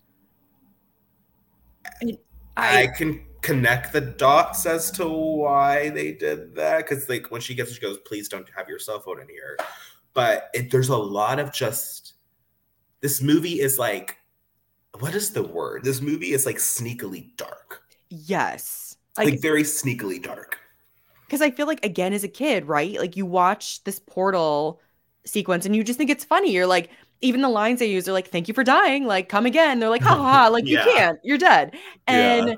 I, I, can connect the dots as to why they did that because like when she gets she goes please don't have your cell phone in here but it, there's a lot of just this movie is like what is the word? This movie is like sneakily dark. Yes. Like, Like, very sneakily dark. because I feel like, again, as a kid, right? Like, you watch this portal sequence and you just think it's funny. You're like, even the lines they use are like, thank you for dying. Like, come again. They're like, ha ha, ha. Like, Yeah. you can't. You're dead. And, Yeah.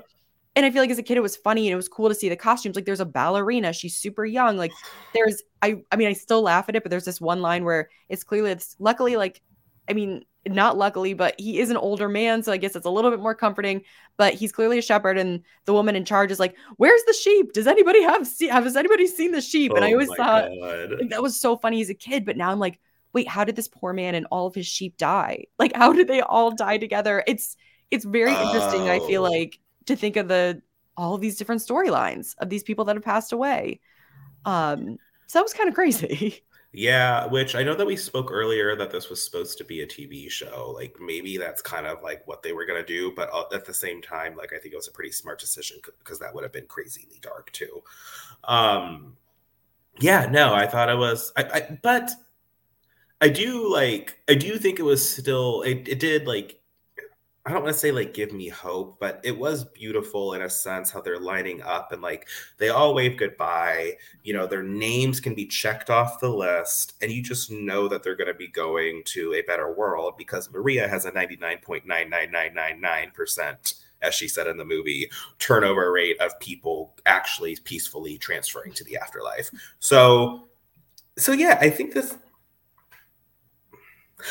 And I feel like as a kid, it was funny and it was cool to see the costumes. Like, there's a ballerina. She's super young. Like, there's, I, I mean, I still laugh at it, but there's this one line where it's clearly, it's luckily, like, I mean, not luckily, but he is an older man, so I guess it's a little bit more comforting. But he's clearly a shepherd, and the woman in charge is like, "Where's the sheep? Does anybody have see? Has anybody seen the sheep?" and I Oh always thought like, that was so funny as a kid. But now I'm like, wait, how did this poor man and all of his sheep die? Like, how did they all die together? It's it's very interesting. I feel Oh. like to think of the all of these different storylines of these people that have passed away. Um, so that was kind of crazy. Yeah, which I know that we spoke earlier that this was supposed to be a TV show. Like maybe that's kind of like what they were gonna do, but uh, at the same time, like I think it was a pretty smart decision because that would have been crazily dark too. Um, yeah, no, I thought it was, I, I but I do like, I do think it was still, it, it did like. I don't want to say like give me hope, but it was beautiful in a sense how they're lining up and like they all wave goodbye you know their names can be checked off the list and you just know that they're going to be going to a better world because maria has a 99.99999% as she said in the movie turnover rate of people actually peacefully transferring to the afterlife. So so yeah i think this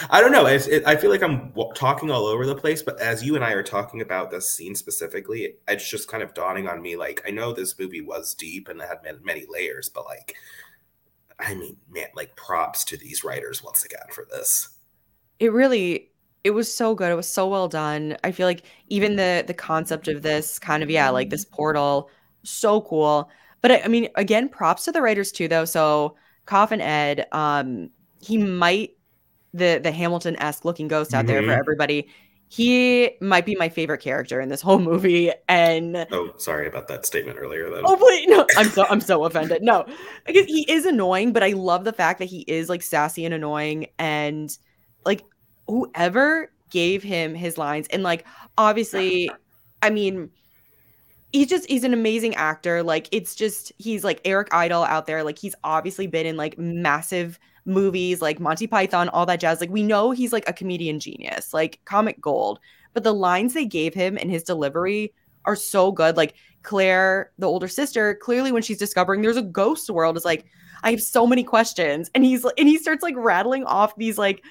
I don't know. It, I feel like I'm talking all over the place, but as you and I are talking about this scene specifically, it's just kind of dawning on me. Like, I know this movie was deep and it had many, many layers, but like, I mean, man, like props to these writers once again for this. it really it was so good it was so well done i feel like even the the concept of this kind of yeah like this portal so cool but I, I mean again props to the writers too though so coffin ed um he might the the hamilton-esque looking ghost out there for Mhm. everybody he might be my favorite character in this whole movie and Oh, sorry about that statement earlier. Then. Oh wait, no, I'm so I'm so offended. No, because he is annoying, but I love the fact that he is like sassy and annoying, and like whoever gave him his lines, and like obviously, I mean, he's just he's an amazing actor. Like it's just he's like Eric Idle out there. Like he's obviously been in like massive movies like Monty Python, all that jazz. Like we know he's like a comedian genius, like comic gold. But the lines they gave him and his delivery are so good. Like Claire, the older sister, clearly when she's discovering there's a ghost world, is like, I have so many questions. And he's and he starts like rattling off these like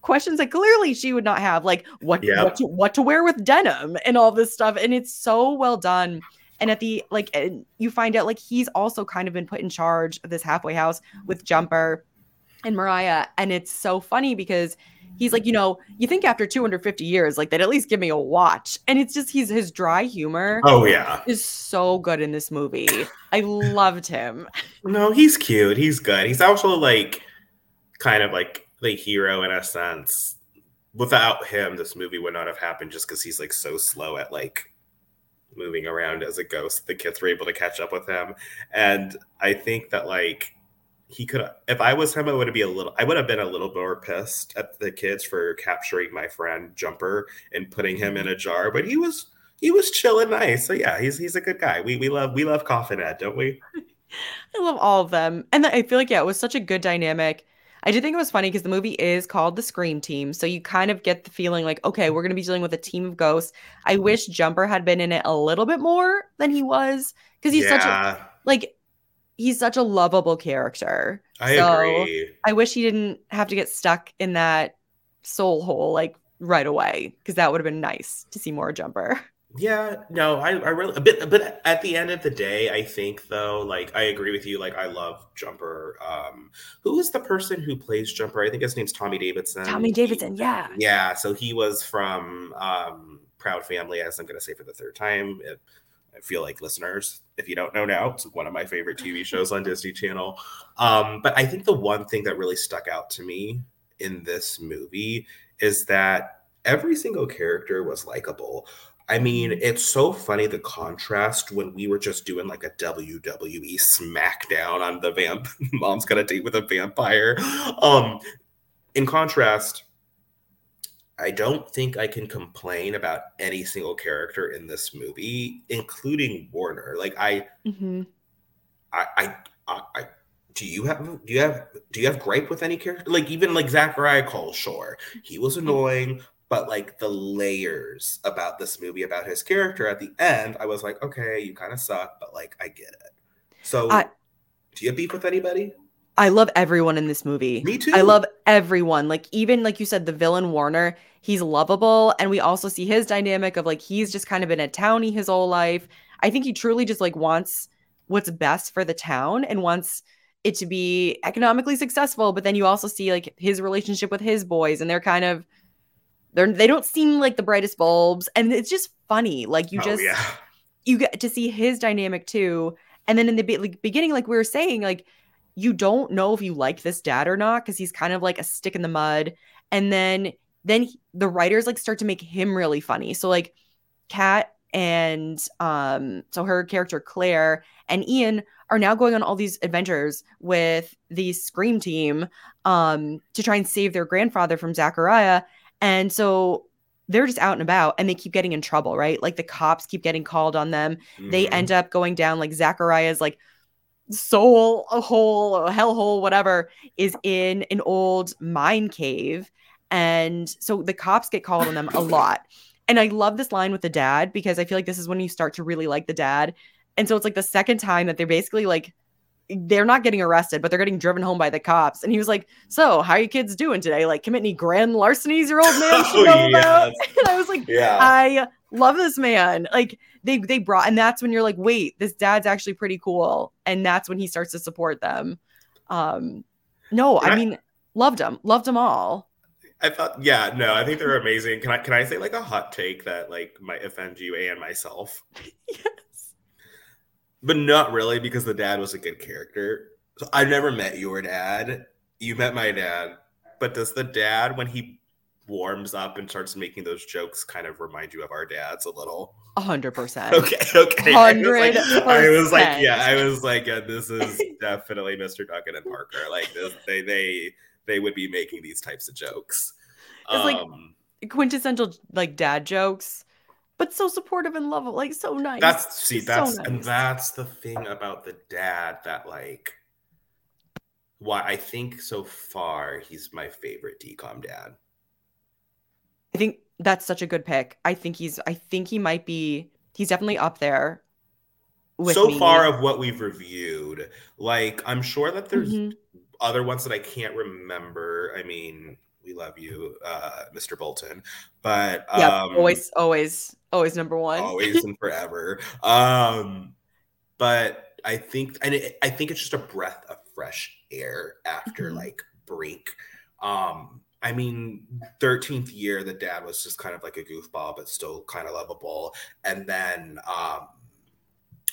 questions that clearly she would not have, like what Yeah. what to, what to wear with denim and all this stuff. And it's so well done. And at the like and you find out like he's also kind of been put in charge of this halfway house with Jumper and Mariah. And it's so funny because he's like, you know, you think after 250 years, like they'd at least give me a watch. And it's just he's his dry humor Oh yeah. is so good in this movie. I loved him. No, he's cute. He's good. He's also like kind of like the hero in a sense. Without him, this movie would not have happened just because he's like so slow at like moving around as a ghost. The kids were able to catch up with him. And I think that like he could if I was him, I would be a little I would have been a little more pissed at the kids for capturing my friend Jumper and putting him in mm-hmm. a jar. But he was he was chill and nice. So yeah, he's he's a good guy. We we love we love Coffin Ed, don't we? I love all of them. And I feel like, yeah, it was such a good dynamic. I did think it was funny because the movie is called The Scream Team. So you kind of get the feeling like, okay, we're going to be dealing with a team of ghosts. I mm-hmm. wish Jumper had been in it a little bit more than he was because he's such a, like, he's such a lovable character. I So, agree. I wish he didn't have to get stuck in that soul hole like right away because that would have been nice to see more Jumper. Yeah, no, I, I really, but but at the end of the day, I think though, like I agree with you. Like I love Jumper. Um, who is the person who plays Jumper? I think his name's Tommy Davidson. Tommy Davidson, yeah. yeah. So he was from um, Proud Family, as I'm going to say for the third time. It, I feel like listeners, if you don't know now, it's one of my favorite TV shows on Disney Channel. Um, but I think the one thing that really stuck out to me in this movie is that every single character was likable. I mean, it's so funny the contrast when we were just doing like a WWE SmackDown on the vamp. Mom's got a date with a vampire. Um, in contrast, I don't think I can complain about any single character in this movie, including Warner. Like I, Mhm. I, I, I, I do you have do you have do you have gripe with any character? Like even like Zachariah Kull, sure, he was annoying, but like the layers about this movie about his character at the end, I was like, okay, you kind of suck, but like I get it. So, I- do you have beef with anybody? I love everyone in this movie. Me too. I love everyone. Like even like you said, the villain Warner, he's lovable, and we also see his dynamic of like he's just kind of been a townie his whole life. I think he truly just like wants what's best for the town and wants it to be economically successful. But then you also see like his relationship with his boys, and they're kind of they're they don't seem like the brightest bulbs, and it's just funny. Like you Oh, just yeah. you get to see his dynamic too. And then in the be- like, beginning, like we were saying, like you don't know if you like this dad or not because he's kind of like a stick in the mud. And then then he- the writers like start to make him really funny. So like Kat and um so her character Claire and Ian are now going on all these adventures with the Scream team um to try and save their grandfather from Zachariah. And so they're just out and about and they keep getting in trouble, right? Like the cops keep getting called on them they Mhm. end up going down like Zachariah's like soul a hole a hell hole whatever is in an old mine cave. And so the cops get called on them a lot. And i love this line with the dad because i feel like this is when you start to really like the dad. And so it's like the second time that they're basically like they're not getting arrested but they're getting driven home by the cops. And he was like so how are you kids doing today? Like commit any grand larcenies your old man Oh, yes. and i was like yeah. I love this man. Like they they brought and that's when you're like, wait, this dad's actually pretty cool. And that's when he starts to support them. Um no, I Right. mean, loved them. Loved them all. I thought, yeah, no, I think they're amazing. Can I can I say like a hot take that like might offend you and myself, yes. but not really because the dad was a good character. So I've never met your dad. You met my dad, but does the dad when he warms up and starts making those jokes kind of remind you of our dads a little? A hundred percent. Okay, okay. I was like- Hundred I was like, yeah, I was like, yeah, this is definitely Mr. Duncan and Parker. Like this, they they they would be making these types of jokes. It's like- Um, Quintessential like dad jokes, but so supportive and lovable, like so nice. That's see, He's so that's and that's the thing about the dad that like why I think so far he's my favorite decom dad. I think that's such a good pick. I think he's I think he might be he's definitely up there with so me. far of what we've reviewed, like I'm sure that there's Mhm. other ones that I can't remember. I mean, we love you, uh, Mr. Bolton, but yeah, um, always, always, always number one. always and forever. Um, but I think, and it, I think it's just a breath of fresh air after Mhm. like Brink. Um, I mean, 13th year, the dad was just kind of like a goofball, but still kind of lovable. And then, um,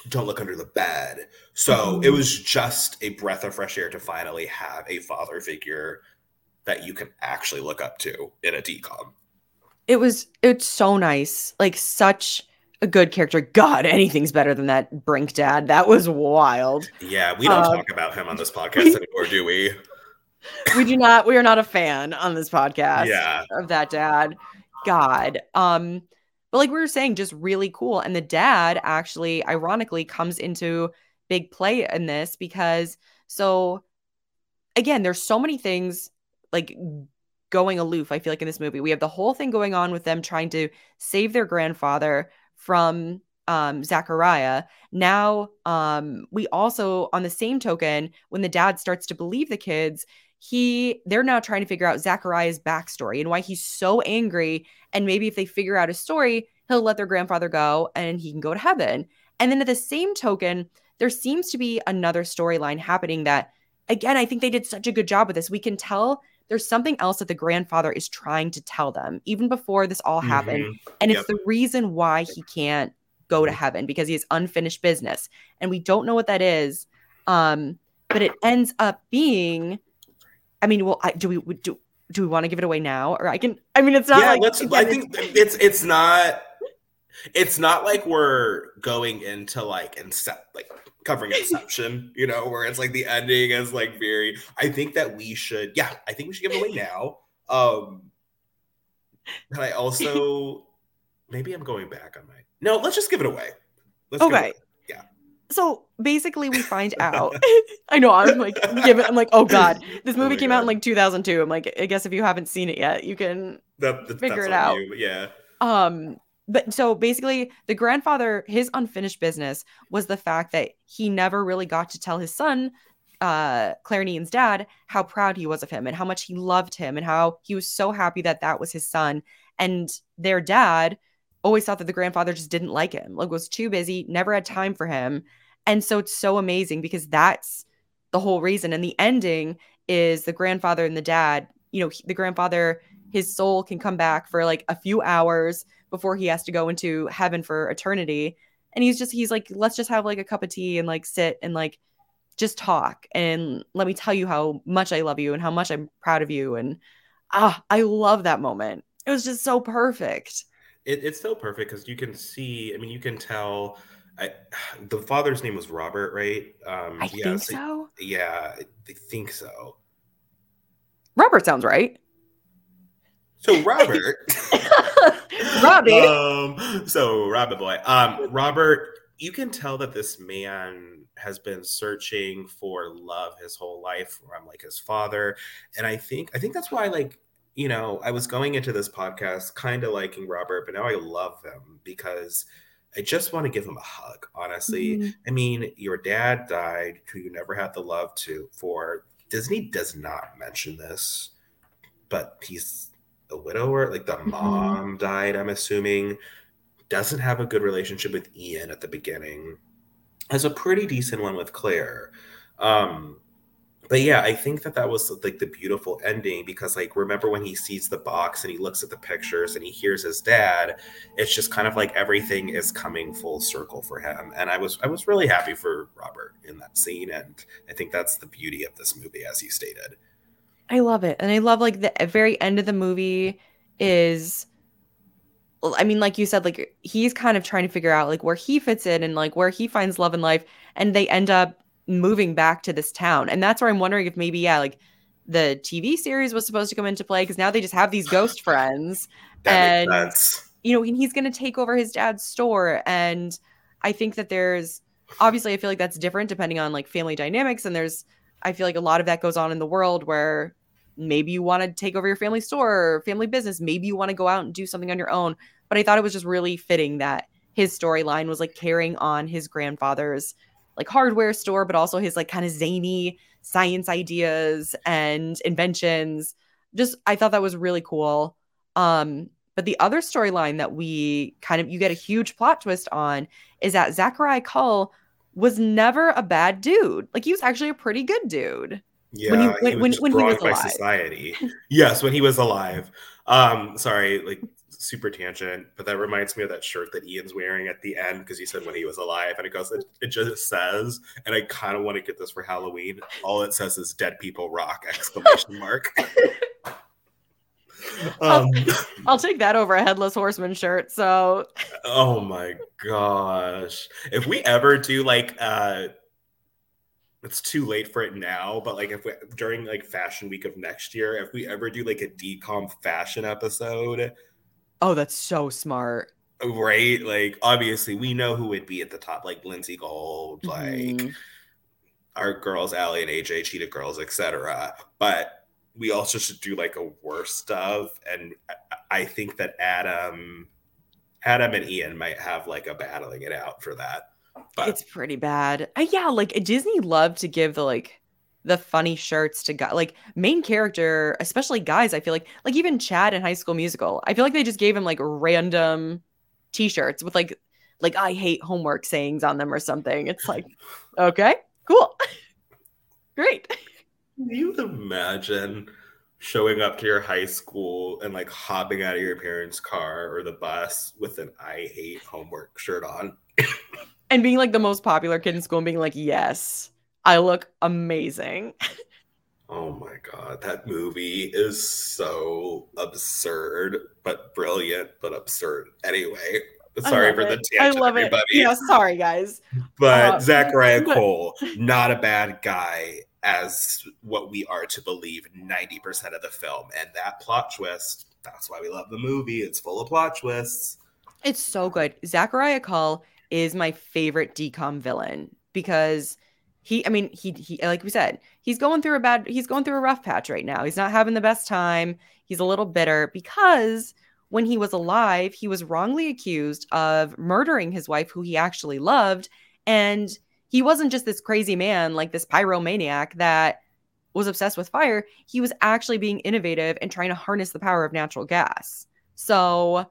don't look under the bed. So it Mhm. was just a breath of fresh air to finally have a father figure that you can actually look up to in a decom. It was it's so nice. Like such a good character. God, anything's better than that Brink dad. That was wild. Yeah, we don't Uh, talk about him on this podcast anymore, do we? We do not we are not a fan on this podcast Yeah. of that dad. God. Um but like we were saying just really cool and the dad actually ironically comes into big play in this because so again there's so many things like going aloof i feel like in this movie we have the whole thing going on with them trying to save their grandfather from um zachariah now um we also on the same token when the dad starts to believe the kids he they're now trying to figure out zachariah's backstory and why he's so angry. And maybe if they figure out his story he'll let their grandfather go and he can go to heaven. And then at the same token there seems to be another storyline happening that again i think they did such a good job with this. We can tell there's something else that the grandfather is trying to tell them even before this all happened. Mhm. and Yep. it's the reason why he can't go to heaven because he has unfinished business. And we don't know what that is um but it ends up being i mean well I, do we do do we want to give it away now or i can i mean it's not yeah, like let's. again, I think it's it's not. It's not like we're going into like incep like covering Inception, you know, where it's like the ending is like very. I think that we should. Yeah, I think we should give it away now. Um, but I also maybe I'm going back on my. No, let's just give it away. Let's give it away. Yeah. So basically, we find out. I know. I'm like, give it. I'm like, oh god, this Oh movie my came out in like 2002. I'm like, I guess if you haven't seen it yet, you can That, that- Figure it out. you, yeah. Um, but so basically, the grandfather, his unfinished business was the fact that he never really got to tell his son, uh, Claire Nean's dad, how proud he was of him and how much he loved him and how he was so happy that that was his son. And their dad always thought that the grandfather just didn't like him, like was too busy, never had time for him. And so it's so amazing because that's the whole reason. And the ending is the grandfather and the dad, you know, the grandfather, his soul can come back for like a few hours before he has to go into heaven for eternity. And he's just, he's like, let's just have like a cup of tea and like sit and like just talk and let me tell you how much I love you and how much I'm proud of you. And ah, I love that moment. It was just so perfect. It, it's so perfect because you can see. I mean, you can tell. I, the father's name was Robert, right? Um, I yeah, think so. Yeah, I think so. Robert sounds right. So Robert, Robbie. um, so Robert boy, um, Robert, you can tell that this man has been searching for love his whole life from like his father, and I think I think that's why like you know I was going into this podcast kind of liking Robert, but now I love him because I just want to give him a hug. Honestly, Mhm. I mean, your dad died, who you never had the love to for. Disney does not mention this, but he's a widower. Like the Mhm. mom died, I'm assuming. Doesn't have a good relationship with Ian at the beginning. Has a pretty decent one with Claire. Um, but yeah, I think that that was like the beautiful ending because, like, remember when he sees the box and he looks at the pictures and he hears his dad, it's just kind of like everything is coming full circle for him. And I was I was really happy for Robert in that scene, and I think that's the beauty of this movie, as you stated. I love it. And I love like the very end of the movie is I mean, like you said, like he's kind of trying to figure out like where he fits in and like where he finds love in life. And they end up moving back to this town. And that's where I'm wondering if maybe, yeah, like the TV series was supposed to come into play because now they just have these ghost friends. That And- makes sense. you know, and he's going to take over his dad's store. And I think that there's obviously, I feel like that's different depending on like family dynamics. And there's, I feel like a lot of that goes on in the world where maybe you want to take over your family store or family business. Maybe you want to go out and do something on your own. But I thought it was just really fitting that his storyline was like carrying on his grandfather's like hardware store, but also his like kind of zany science ideas and inventions. Just, I thought that was really cool. Um, but the other storyline that we kind of you get a huge plot twist on is that Zachariah Kull was never a bad dude. Like he was actually a pretty good dude. Yeah, when he- he was when- when he was alive. society. yes, when he was alive. Um, sorry, like super tangent, but that reminds me of that shirt that Ian's wearing at the end because he said when he was alive, and it goes, it, it just says, and I kind of want to get this for Halloween. All it says is "Dead People Rock!" exclamation mark. um, I'll take that over a headless horseman shirt. So oh my gosh, if we ever do like uh it's too late for it now, but like if we during like fashion week of next year, if we ever do like a decom fashion episode, oh, that's so smart. right? Like obviously we know who would be at the top, like Lindsay Gold, like Mhm. our girls, Aly and AJ, Cheetah Girls, etc. But we also should do like a worst of, and I- I think that Adam, Adam and Ian might have like a battling it out for that. But it's pretty bad. Uh, yeah, like Disney loved to give the like the funny shirts to guys, like main character, especially guys. I feel like, like even Chad in High School Musical, I feel like they just gave him like random T-shirts with like like I hate homework sayings on them or something. It's like, okay, cool, great. Can you imagine showing up to your high school and like hopping out of your parents' car or the bus with an I hate homework shirt on? And being like the most popular kid in school and being like, yes, I look amazing. Oh my god, that movie is so absurd, but brilliant, but absurd. Anyway, sorry love for the tangent, I love everybody. it. Yeah, sorry guys. But Uh, Zachariah but- Kull, not a bad guy as what we are to believe 90% of the film. And that plot twist, that's why we love the movie. It's full of plot twists. It's so good. Zachariah Kull is my favorite decom villain because he I mean he he like we said, he's going through a bad he's going through a rough patch right now. He's not having the best time. He's a little bitter because when he was alive, he was wrongly accused of murdering his wife who he actually loved and he wasn't just this crazy man like this pyromaniac that was obsessed with fire. He was actually being innovative and trying to harness the power of natural gas. So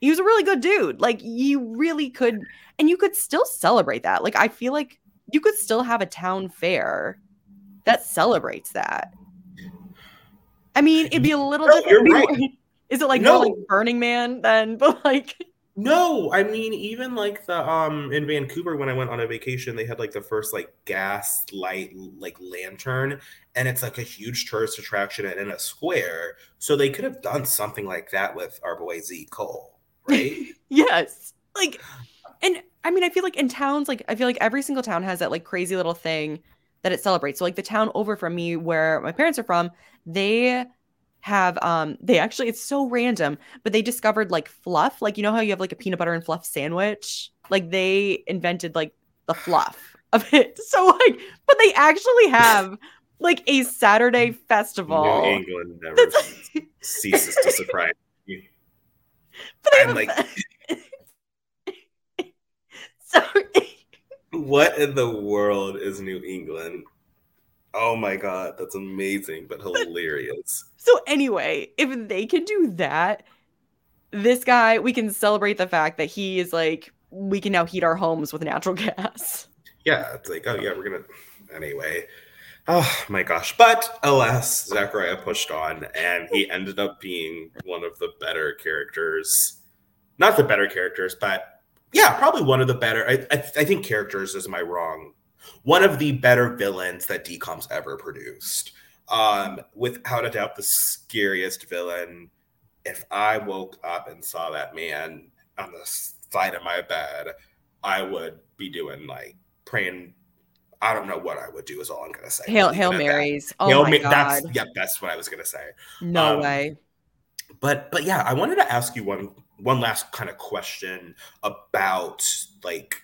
he was a really good dude. Like you really could and you could still celebrate that. Like I feel like you could still have a town fair that celebrates that. I mean, it'd be a little No, different. you're right. Is it like No. like Burning Man then? But like No, I mean even like the um in Vancouver when I went on a vacation, they had like the first like gas light like lantern, and it's like a huge tourist attraction and in a square. So they could have done something like that with our boy Z Kull, right? Yes. Like, and I mean, I feel like in towns, like, I feel like every single town has that like crazy little thing that it celebrates. So, like, the town over from me where my parents are from, they have, um, they actually, it's so random, but they discovered like fluff. Like, you know how you have like a peanut butter and fluff sandwich? Like, they invented like the fluff of it. So, like, but they actually have like a Saturday festival. New England never ceases to surprise me. But I'm like- so What in the world is New England? Oh my god, that's amazing but hilarious. So anyway, if they can do that, this guy, we can celebrate the fact that he is like we can now heat our homes with natural gas. Yeah, it's like, oh yeah, we're gonna anyway. Oh my gosh. But alas, Zachariah pushed on and he ended up being one of the better characters. Not the better characters, but yeah, probably one of the better. I, I, I think characters is my wrong. One of the better villains that DCOM's ever produced. Um, without a doubt, the scariest villain. If I woke up and saw that man on the side of my bed, I would be doing like praying. I don't know what I would do. Is all I'm gonna say. Hail Hail at that. Marys. Oh Hail my Ma- god. That's yeah, that's what I was gonna say. no um, way. But but yeah, I wanted to ask you one one last kind of question about like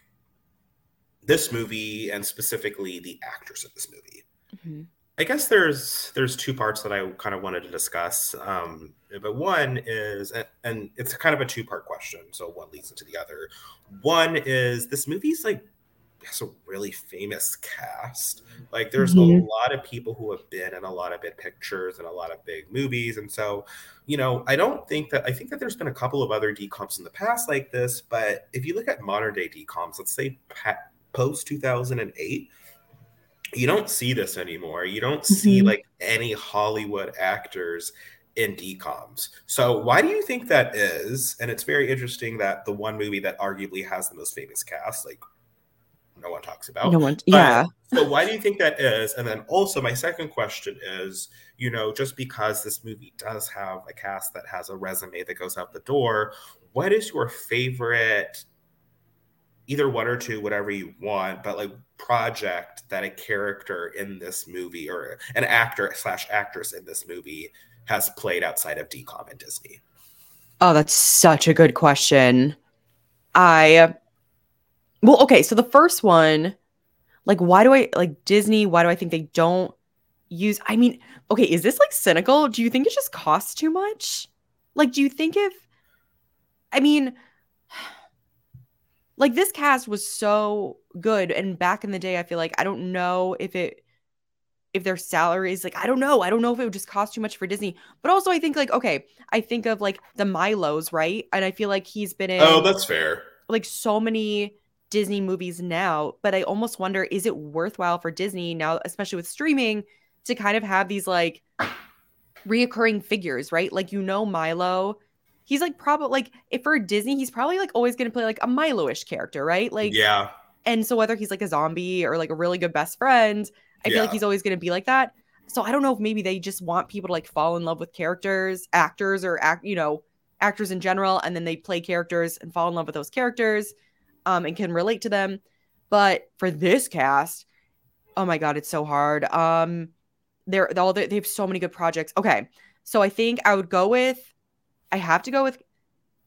this movie and specifically the actors in this movie. Mhm. I guess there's there's two parts that I kind of wanted to discuss. Um, but one is, and- and it's kind of a two part question, so one leads into the other. One is this movie's like has a really famous cast. Like there's Mhm. a lot of people who have been in a lot of big pictures and a lot of big movies, and so you know I don't think that I think that there's been a couple of other decoms in the past like this, but if you look at modern day decoms, let's say post 2008 you don't see this anymore. You don't see Mhm. like any Hollywood actors in decoms. So why do you think that is? And it's very interesting that the one movie that arguably has the most famous cast, like no one talks about. no one. But- Yeah. So why do you think that is? And then also my second question is, you know, just because this movie does have a cast that has a resume that goes out the door, what is your favorite either one or two, whatever you want, but like project that a character in this movie or an actor slash actress in this movie has played outside of DCOM and Disney? Oh, that's such a good question. I well, okay, so the first one, like, why do I like Disney? Why do I think they don't use? I mean, okay, is this like cynical? Do you think it just costs too much? Like, do you think if I mean, like this cast was so good, and back in the day, I feel like I don't know if it if their salaries like I don't know. I don't know if it would just cost too much for Disney. But also I think like okay, I think of like the Milos, right? And I feel like he's been in Oh, that's fair. like so many Disney movies now, but I almost wonder is it worthwhile for Disney now, especially with streaming, to kind of have these like reoccurring figures, right? Like you know Milo, he's like probably like if for Disney, he's probably like always gonna play like a Milo-ish character, right? Like yeah. and so whether he's like a zombie or like a really good best friend, I feel like he's always going to be like that. So I don't know if maybe they just want people to like fall in love with characters, actors or act, you know, actors in general and then they play characters and fall in love with those characters um and can relate to them. But for this cast, oh my god, it's so hard. Um they're all they have so many good projects. Okay. So I think I would go with I have to go with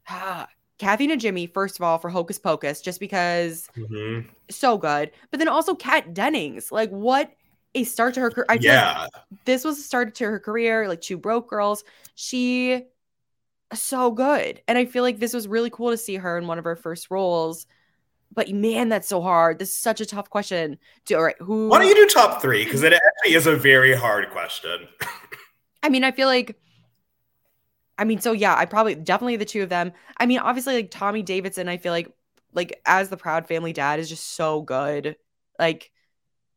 ah, Kathy Najimy, first of all, for Hocus Pocus, just because Mhm. so good. But then also Kat Dennings. Like, what a start to her career. I feel like Yeah. this was a start to her career, like Two Broke Girls. She so good. And I feel like this was really cool to see her in one of her first roles. But man, that's so hard. This is such a tough question. Do, all right, who Why don't you do top three? Because it actually is a very hard question. I mean, I feel like I mean, so yeah, I probably definitely the two of them. I mean, obviously like Tommy Davidson, I feel like like as the proud family dad is just so good. Like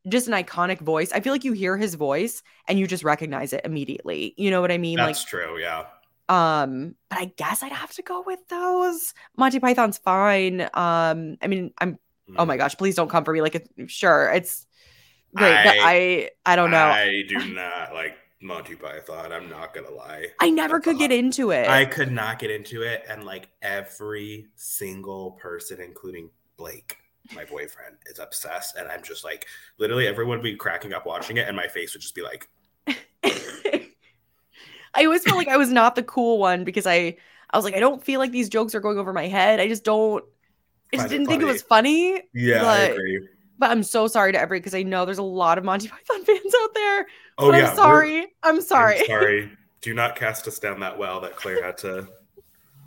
just an iconic voice. I feel like you hear his voice and you just recognize it immediately. You know what I mean? That's true. Yeah. Um but I guess I'd have to go with those. Monty Python's fine. Um I mean, I'm oh Mm. my gosh, please don't come for me like it, sure, it's great, but I I don't know. I, I do not like Monty Python. I'm not gonna lie. I never could get into it. I could not get into it, and like every single person, including Blake, my boyfriend, is obsessed, and I'm just like, literally, everyone would be cracking up watching it, and my face would just be like, I always felt like I was not the cool one because I I was like I don't feel like these jokes are going over my head. I just don't I just didn't think it was funny. "Yeah, I But- agree." But I'm so sorry to every because I know there's a lot of Monty Python fans out there. Oh yeah, I'm sorry. I'm sorry. I'm sorry. Do not cast us down that well that Claire had to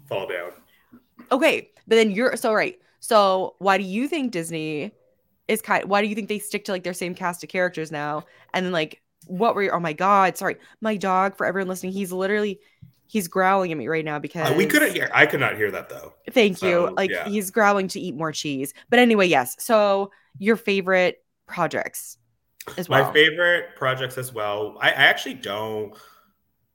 fall down. Okay, but then you're so right. So why do you think Disney is kind? Why do you think they stick to like their same cast of characters now? And then like, what were? Your, oh my god, sorry, my dog. For everyone listening, he's literally he's growling at me right now because Uh, we couldn't hear. I could not hear that though. Thank you. Like yeah. he's growling to eat more cheese. But anyway, yes. So your favorite projects as well. My favorite projects as well. I, I actually don't.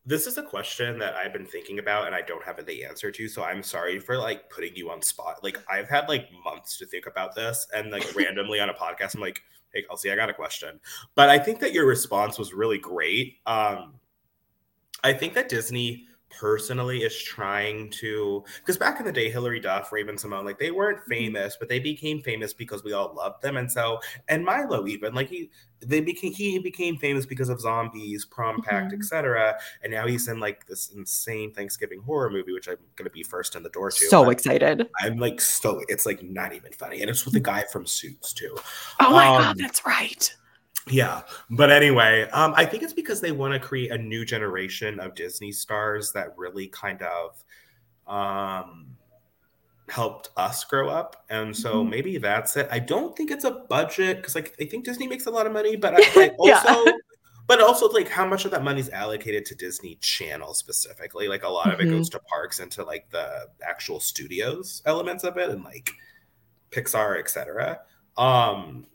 This is a question that I've been thinking about and I don't have the answer to. So I'm sorry for like putting you on spot. Like I've had like months to think about this and like randomly on a podcast, I'm like, hey Kelsey, I got a question. But I think that your response was really great. Um I think that Disney personally is trying to because back in the day hilary duff raven simone like they weren't famous but they became famous because we all loved them and so and milo even like he they became he became famous because of zombies prom pact Mhm. etc and now he's in like this insane thanksgiving horror movie which i'm going to be first in the door to so excited. i'm like so it's like not even funny and it's with the guy from suits too Oh my Um, god, that's right. Yeah, but anyway, um, I think it's because they want to create a new generation of Disney stars that really kind of um, helped us grow up, and so Mhm. maybe that's it. I don't think it's a budget because, like, I think Disney makes a lot of money, but I, I Yeah. also. But also, like, how much of that money is allocated to Disney Channel specifically? Like, a lot of it goes to parks and to like the actual studios elements of it, and like Pixar, etc. Um,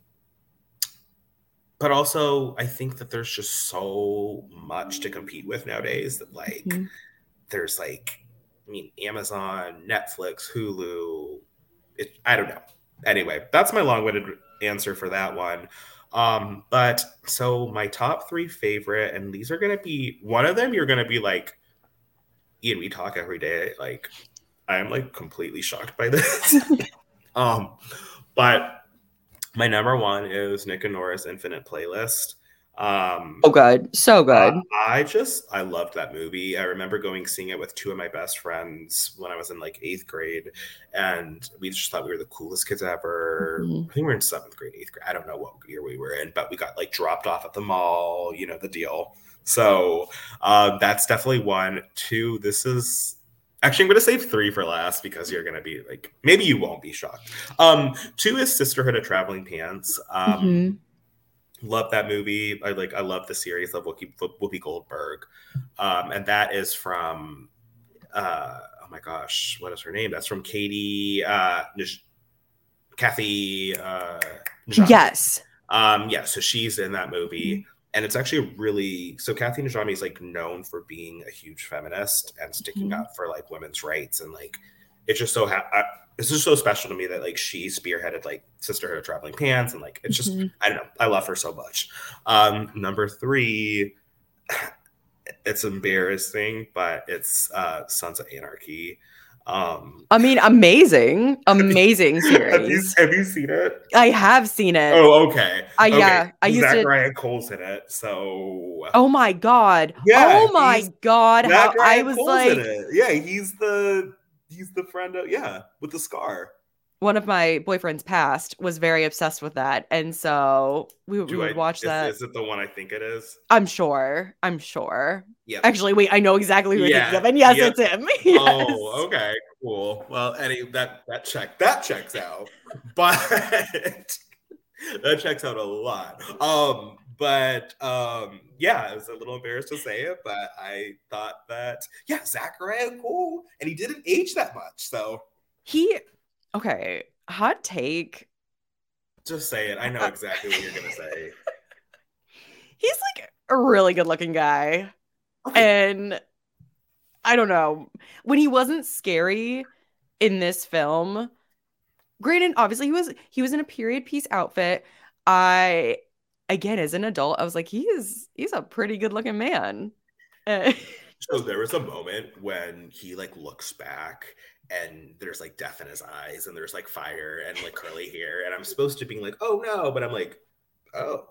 but also I think that there's just so much to compete with nowadays that like Mhm. there's like I mean Amazon, Netflix, Hulu. It, I don't know. Anyway, that's my long-winded answer for that one. Um, but so my top three favorite, and these are gonna be one of them. You're gonna be like, Ian, we talk every day. Like, I'm like completely shocked by this. um, but my number one is Nick and Nora's Infinite Playlist. Um, So good. So good. uh, I just I loved that movie. I remember going seeing it with two of my best friends when I was in like eighth grade, and we just thought we were the coolest kids ever. Mhm. I think we were in seventh grade, eighth grade. I don't know what year we were in, but we got like dropped off at the mall. You know the deal. So uh, that's definitely one. Two. This is actually I'm gonna save three for last because you're gonna be like maybe you won't be shocked. Um, two is Sisterhood of Traveling Pants. Um, Mhm. love that movie. I like I love the series. Love Whoopi, Whoopi Goldberg, um, and that is from uh, oh my gosh, what is her name? That's from Katie uh, Nij- Kathy. Uh. Yes. Um, yeah, so she's in that movie. And it's actually really so Kathy Najimy is like known for being a huge feminist and sticking Mhm. up for like women's rights and like it's just so ha- I, it's just so special to me that like she spearheaded like Sisterhood of Traveling Pants and like it's just Mhm. I don't know I love her so much. Um, number three, it's embarrassing, but it's uh, Sons of Anarchy. Um, I mean, amazing, amazing have you series. have you seen it? I have seen it. Oh, okay. Uh, okay. yeah, I used Zach to- Kull's in it, so Oh my god. Yeah, oh my god. How Zach I was Kull's like in it. yeah, he's the he's the friend of yeah with the scar. One of my boyfriends past was very obsessed with that. And so we, we would I- watch is- that. Is it the one I think it is? I'm sure. I'm sure. Yeah. Actually, wait, I know exactly who Yeah, of. And yes, yeah. it's him. Yes. Oh, okay, cool. Well, any that that check that checks out, but that checks out a lot. Um, but um, yeah, I was a little embarrassed to say it, but I thought that yeah, Zachariah Kull, and he didn't age that much. So He okay. Hot take. just say it. I Uh, know exactly what you're gonna say. He's like a really good looking guy. And I don't know. When he wasn't scary in this film, granted, obviously he was he was in a period piece outfit. I again as an adult, I was like, he is he's a pretty good looking man. Uh, So there was a moment when he like looks back and there's like death in his eyes and there's like fire and like curly hair and I'm supposed to be like, oh no, but I'm like, oh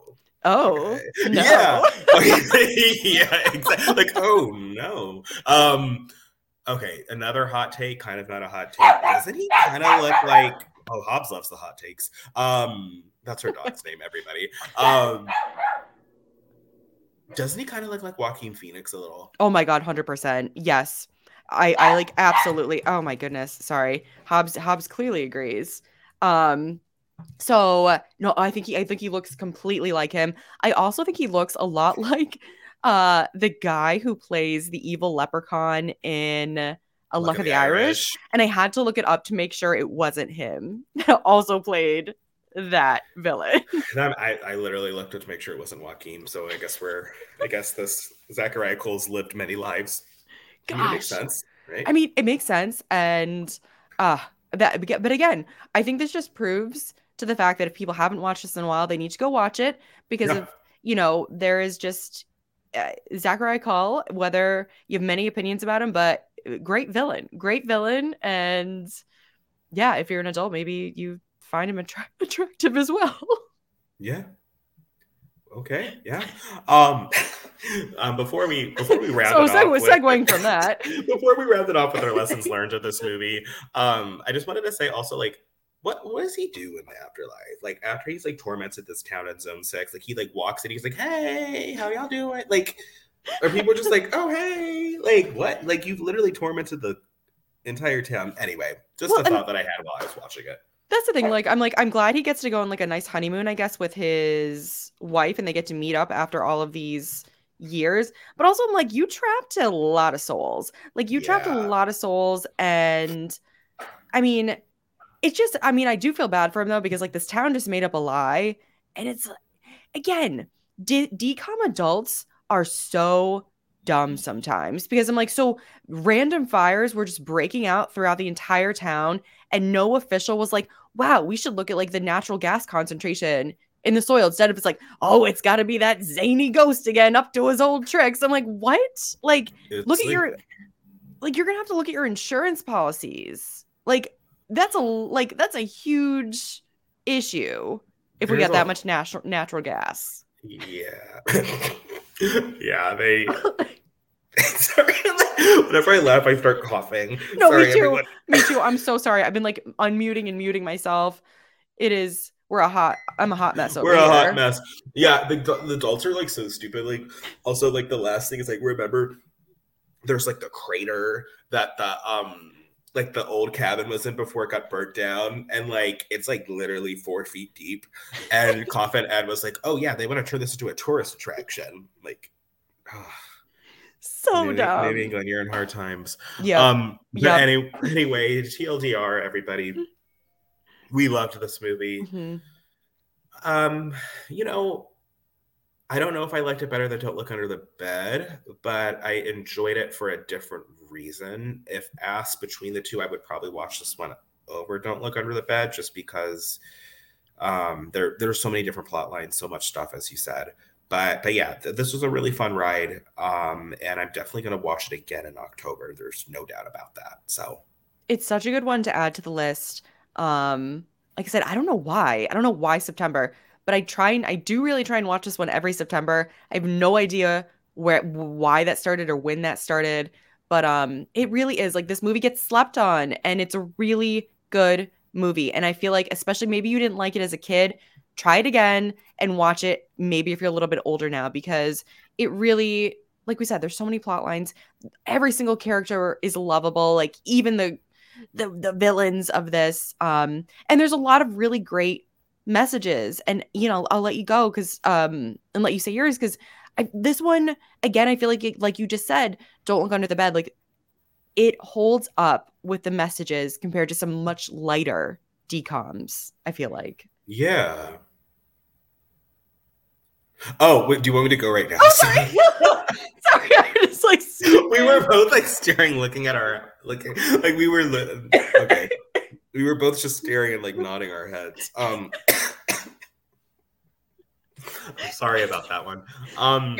oh okay. no. yeah, yeah, exactly. Like oh no. Um, okay, another hot take, kind of not a hot take. Doesn't he kind of look like? Oh, Hobbs loves the hot takes. Um, that's her dog's name. Everybody. Um, doesn't he kind of look like Joaquin Phoenix a little? Oh my god, hundred percent. Yes, I I like absolutely. Oh my goodness, sorry. Hobbs Hobbs clearly agrees. Um, so no, I think he I think he looks completely like him. I also think he looks a lot like uh the guy who plays the evil leprechaun in A Luck, of the, Irish. and I had to look it up to make sure it wasn't him that also played that villain. And I'm- I, I literally looked up to make sure it wasn't Joaquin. So I guess we're, I guess this Zachariah Kull's lived many lives. I mean, it makes sense, right? I mean, it makes sense, and uh that. But again, I think this just proves to the fact that if people haven't watched this in a while, they need to go watch it because Yeah. of you know there is just uh, Zachariah Kull. Whether you have many opinions about him, but uh, great villain, great villain, and yeah, if you're an adult, maybe you find him attra- attractive as well. yeah. Okay. Yeah. Um, um. Before we before we round so it off segue, with- segueing from that, before we round it off with our lessons learned of this movie, um, I just wanted to say also like. What, what does he do in the afterlife? Like after he's like tormented this town in zone six, like he like walks and he's like, Hey, how y'all doing? Like are people just like, Oh hey, like what? Like you've literally tormented the entire town. Anyway, just Well, a thought that I had while I was watching it. That's the thing. Like, I'm like, I'm glad he gets to go on like a nice honeymoon, I guess, with his wife, and they get to meet up after all of these years. But also, I'm like, you trapped a lot of souls. Like, you trapped a lot of souls, and I mean, it's just, I mean, I do feel bad for him though because like this town just made up a lie, and it's again, D- decom adults are so dumb sometimes because I'm like, so random fires were just breaking out throughout the entire town, and no official was like, wow, we should look at like the natural gas concentration in the soil instead of it's like, oh, it's got to be that zany ghost again up to his old tricks. I'm like, what? Like, It's look at your like you're gonna have to look at your insurance policies. Like that's a like that's a huge issue if we There's get that a- much natural natural gas. Yeah. yeah, they Sorry. Whenever I laugh, I start coughing. No, me Sorry, too. everyone. Me too. I'm so sorry. I've been like unmuting and muting myself. It is we're a hot I'm a hot mess over here. We're a here. hot mess. Yeah, the, the adults are like so stupid. Like, also, like the last thing is like, remember, there's like the crater that the um like the old cabin was in before it got burnt down, and like it's like literally four feet deep. And Coffin Ed was like, "Oh yeah, they want to turn this into a tourist attraction." Like, So New, dumb. New England, you're in hard times. Yeah. Um, but Yep. any, anyway, TLDR, everybody. We loved this movie. Mhm. Um, you know, I don't know if I liked it better than Don't Look Under the Bed, but I enjoyed it for a different reason. If asked between the two, I would probably watch this one over Don't Look Under the Bed just because um there there's so many different plot lines, so much stuff as you said. But but yeah, th- this was a really fun ride. Um, and I'm definitely gonna watch it again in October. There's no doubt about that. So it's such a good one to add to the list. Um, like I said, I don't know why. I don't know why September, but I try and I do really try and watch this one every September. I have no idea where why that started or when that started, but um, it really is like this movie gets slept on, and it's a really good movie. And I feel like, especially maybe you didn't like it as a kid, try it again and watch it. Maybe if you're a little bit older now, because it really like we said, there's so many plot lines. Every single character is lovable. Like even the the the villains of this. Um, and there's a lot of really great messages. And you know, I'll let you go because um and let you say yours because this one again, I feel like it, like you just said, don't look under the bed. Like it holds up with the messages compared to some much lighter DCOMs. I feel like. Yeah. Oh, wait, do you want me to go right now? Oh, sorry. sorry, I just like we were both like staring, looking at our looking like we were li- okay. we were both just staring and like nodding our heads. Um, sorry about that one. Um,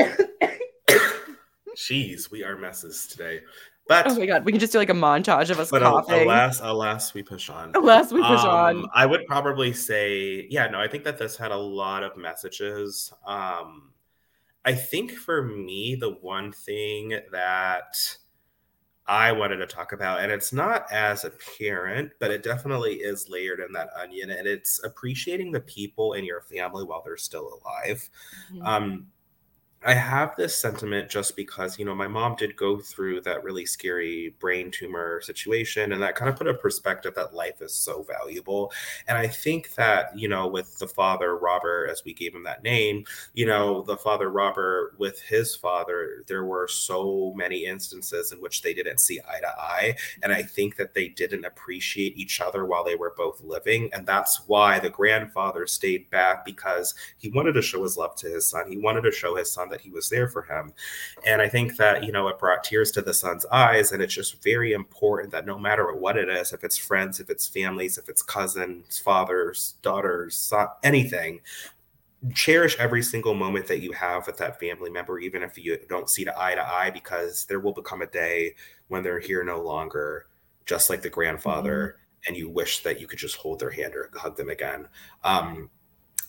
jeez, we are messes today. But oh my god, we can just do like a montage of us but coughing. Alas, alas, we push on. Alas, we push um, on. I would probably say, yeah, no, I think that this had a lot of messages. Um, I think for me, the one thing that I wanted to talk about, and it's not as apparent, but it definitely is layered in that onion, and it's appreciating the people in your family while they're still alive. Mm-hmm. Um, I have this sentiment just because, you know, my mom did go through that really scary brain tumor situation, and that kind of put a perspective that life is so valuable. And I think that, you know, with the father, Robert, as we gave him that name, you know, the father, Robert, with his father, there were so many instances in which they didn't see eye to eye. And I think that they didn't appreciate each other while they were both living. And that's why the grandfather stayed back because he wanted to show his love to his son. He wanted to show his son that he was there for him. And I think that, you know, it brought tears to the son's eyes. And it's just very important that no matter what it is, if it's friends, if it's families, if it's cousins, fathers, daughters, son, anything, cherish every single moment that you have with that family member, even if you don't see the eye to eye, because there will become a day when they're here no longer, just like the grandfather. Mm-hmm. And you wish that you could just hold their hand or hug them again. Um,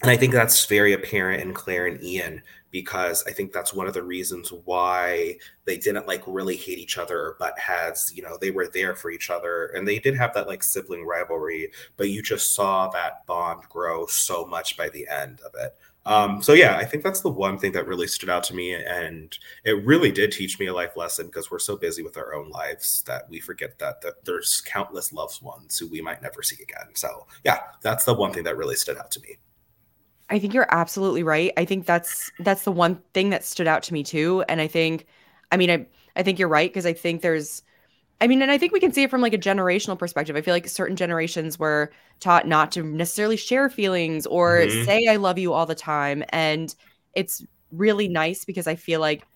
and I think that's very apparent in Claire and Ian because I think that's one of the reasons why they didn't like really hate each other or butt heads. You know, they were there for each other and they did have that like sibling rivalry, but you just saw that bond grow so much by the end of it. Um, so yeah, I think that's the one thing that really stood out to me, and it really did teach me a life lesson because we're so busy with our own lives that we forget that, that there's countless loved ones who we might never see again. So yeah, that's the one thing that really stood out to me. I think you're absolutely right. I think that's that's the one thing that stood out to me too. And I think, I mean, I I think you're right because I think there's, I mean, and I think we can see it from like a generational perspective. I feel like certain generations were taught not to necessarily share feelings or mm-hmm. say "I love you" all the time, and it's really nice because I feel like,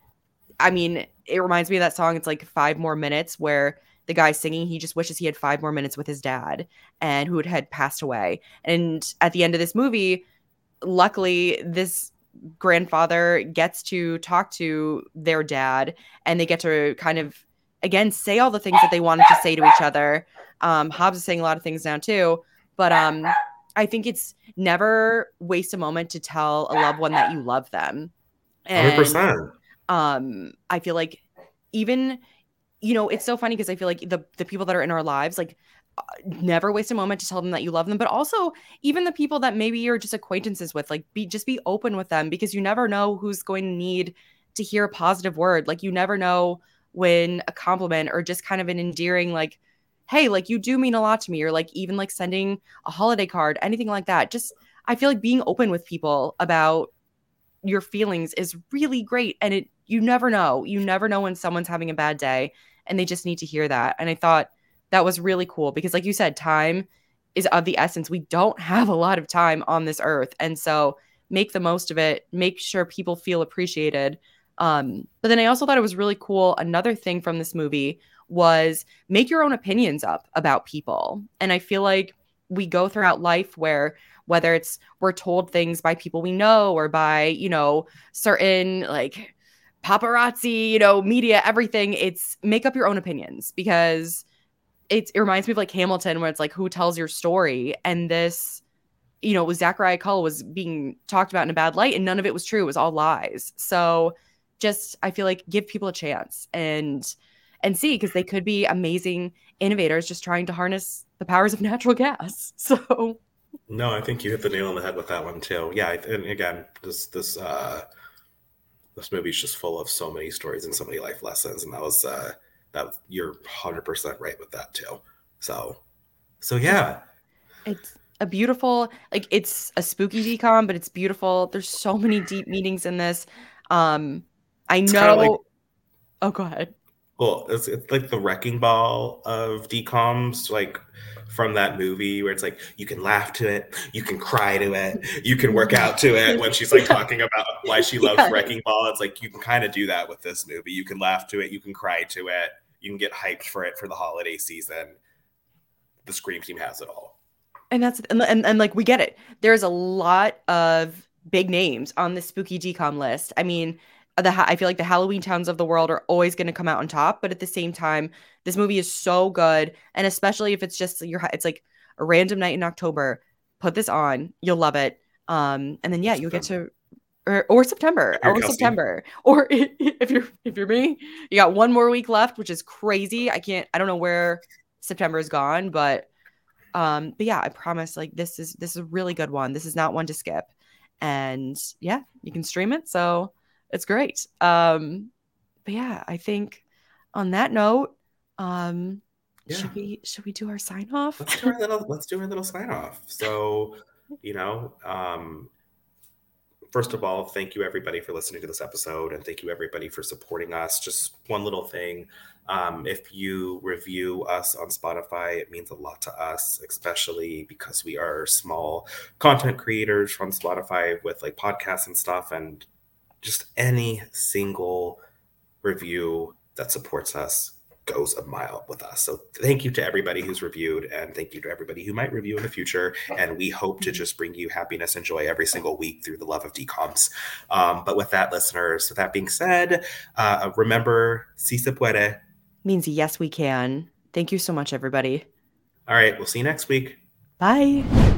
I mean, it reminds me of that song. It's like five more minutes where the guy singing he just wishes he had five more minutes with his dad and who had passed away and at the end of this movie luckily this grandfather gets to talk to their dad and they get to kind of again say all the things that they wanted to say to each other um hobbs is saying a lot of things now too but um i think it's never waste a moment to tell a loved one that you love them and 100%. um i feel like even you know it's so funny because i feel like the the people that are in our lives like never waste a moment to tell them that you love them but also even the people that maybe you're just acquaintances with like be just be open with them because you never know who's going to need to hear a positive word. Like you never know when a compliment or just kind of an endearing like hey like you do mean a lot to me or like even like sending a holiday card anything like that. Just i feel like being open with people about your feelings is really great and it you never know. You never know when someone's having a bad day and they just need to hear that and i thought that was really cool because like you said time is of the essence. We don't have a lot of time on this earth. And so make the most of it make sure people feel appreciated. Um, but then i also thought it was really cool. Another thing from this movie was make your own opinions up about people. And i feel like we go throughout life where whether it's we're told things by people we know or by you know certain like paparazzi you know media everything it's make up your own opinions because it reminds me of like Hamilton, where it's like who tells your story, and this, you know, was Zachariah Kull was being talked about in a bad light, and none of it was true. It was all lies. So, just I feel like give people a chance and and see because they could be amazing innovators just trying to harness the powers of natural gas. So. No, I think you hit the nail on the head with that one too. Yeah, and again, this this uh this movie's just full of so many stories and so many life lessons, and that was uh that you're hundred percent right with that too. So, so yeah, it's a beautiful like it's a spooky decom, but it's beautiful. There's so many deep meanings in this. Um, I know. Like, oh, go ahead. Well, it's, it's like the wrecking ball of decoms, like from that movie where it's like you can laugh to it, you can cry to it, you can work out to it. When she's like talking about why she loves yeah. wrecking ball, it's like you can kind of do that with this movie. You can laugh to it, you can cry to it, you can get hyped for it for the holiday season. The Scream team has it all. And that's and, and, and like we get it. There's a lot of big names on the spooky decom list. I mean, the I feel like the Halloweentowns of the world are always going to come out on top, but at the same time, this movie is so good, and especially if it's just your it's like a random night in October, put this on, you'll love it. Um, and then yeah, you'll get to or, or September or September or if you're if you're me, you got one more week left, which is crazy. I can't. I don't know where September is gone, but um, but yeah, I promise. Like this is this is a really good one. This is not one to skip, and yeah, you can stream it, so it's great. Um, but yeah, I think on that note, um, yeah. should we should we do our sign off? Let's do our little let's do our little sign off. So, you know, um, first of all, thank you everybody for listening to this episode, and thank you everybody for supporting us. Just one little thing. Um, if you review us on Spotify, it means a lot to us, especially because we are small content creators from Spotify with like podcasts and stuff. And just any single review that supports us goes a mile with us. So thank you to everybody who's reviewed and thank you to everybody who might review in the future. And we hope to just bring you happiness and joy every single week through the love of decoms. Um, but with that, listeners, with that being said, uh, remember, si se puede. Means yes, we can. Thank you so much, everybody. All right. We'll see you next week. Bye.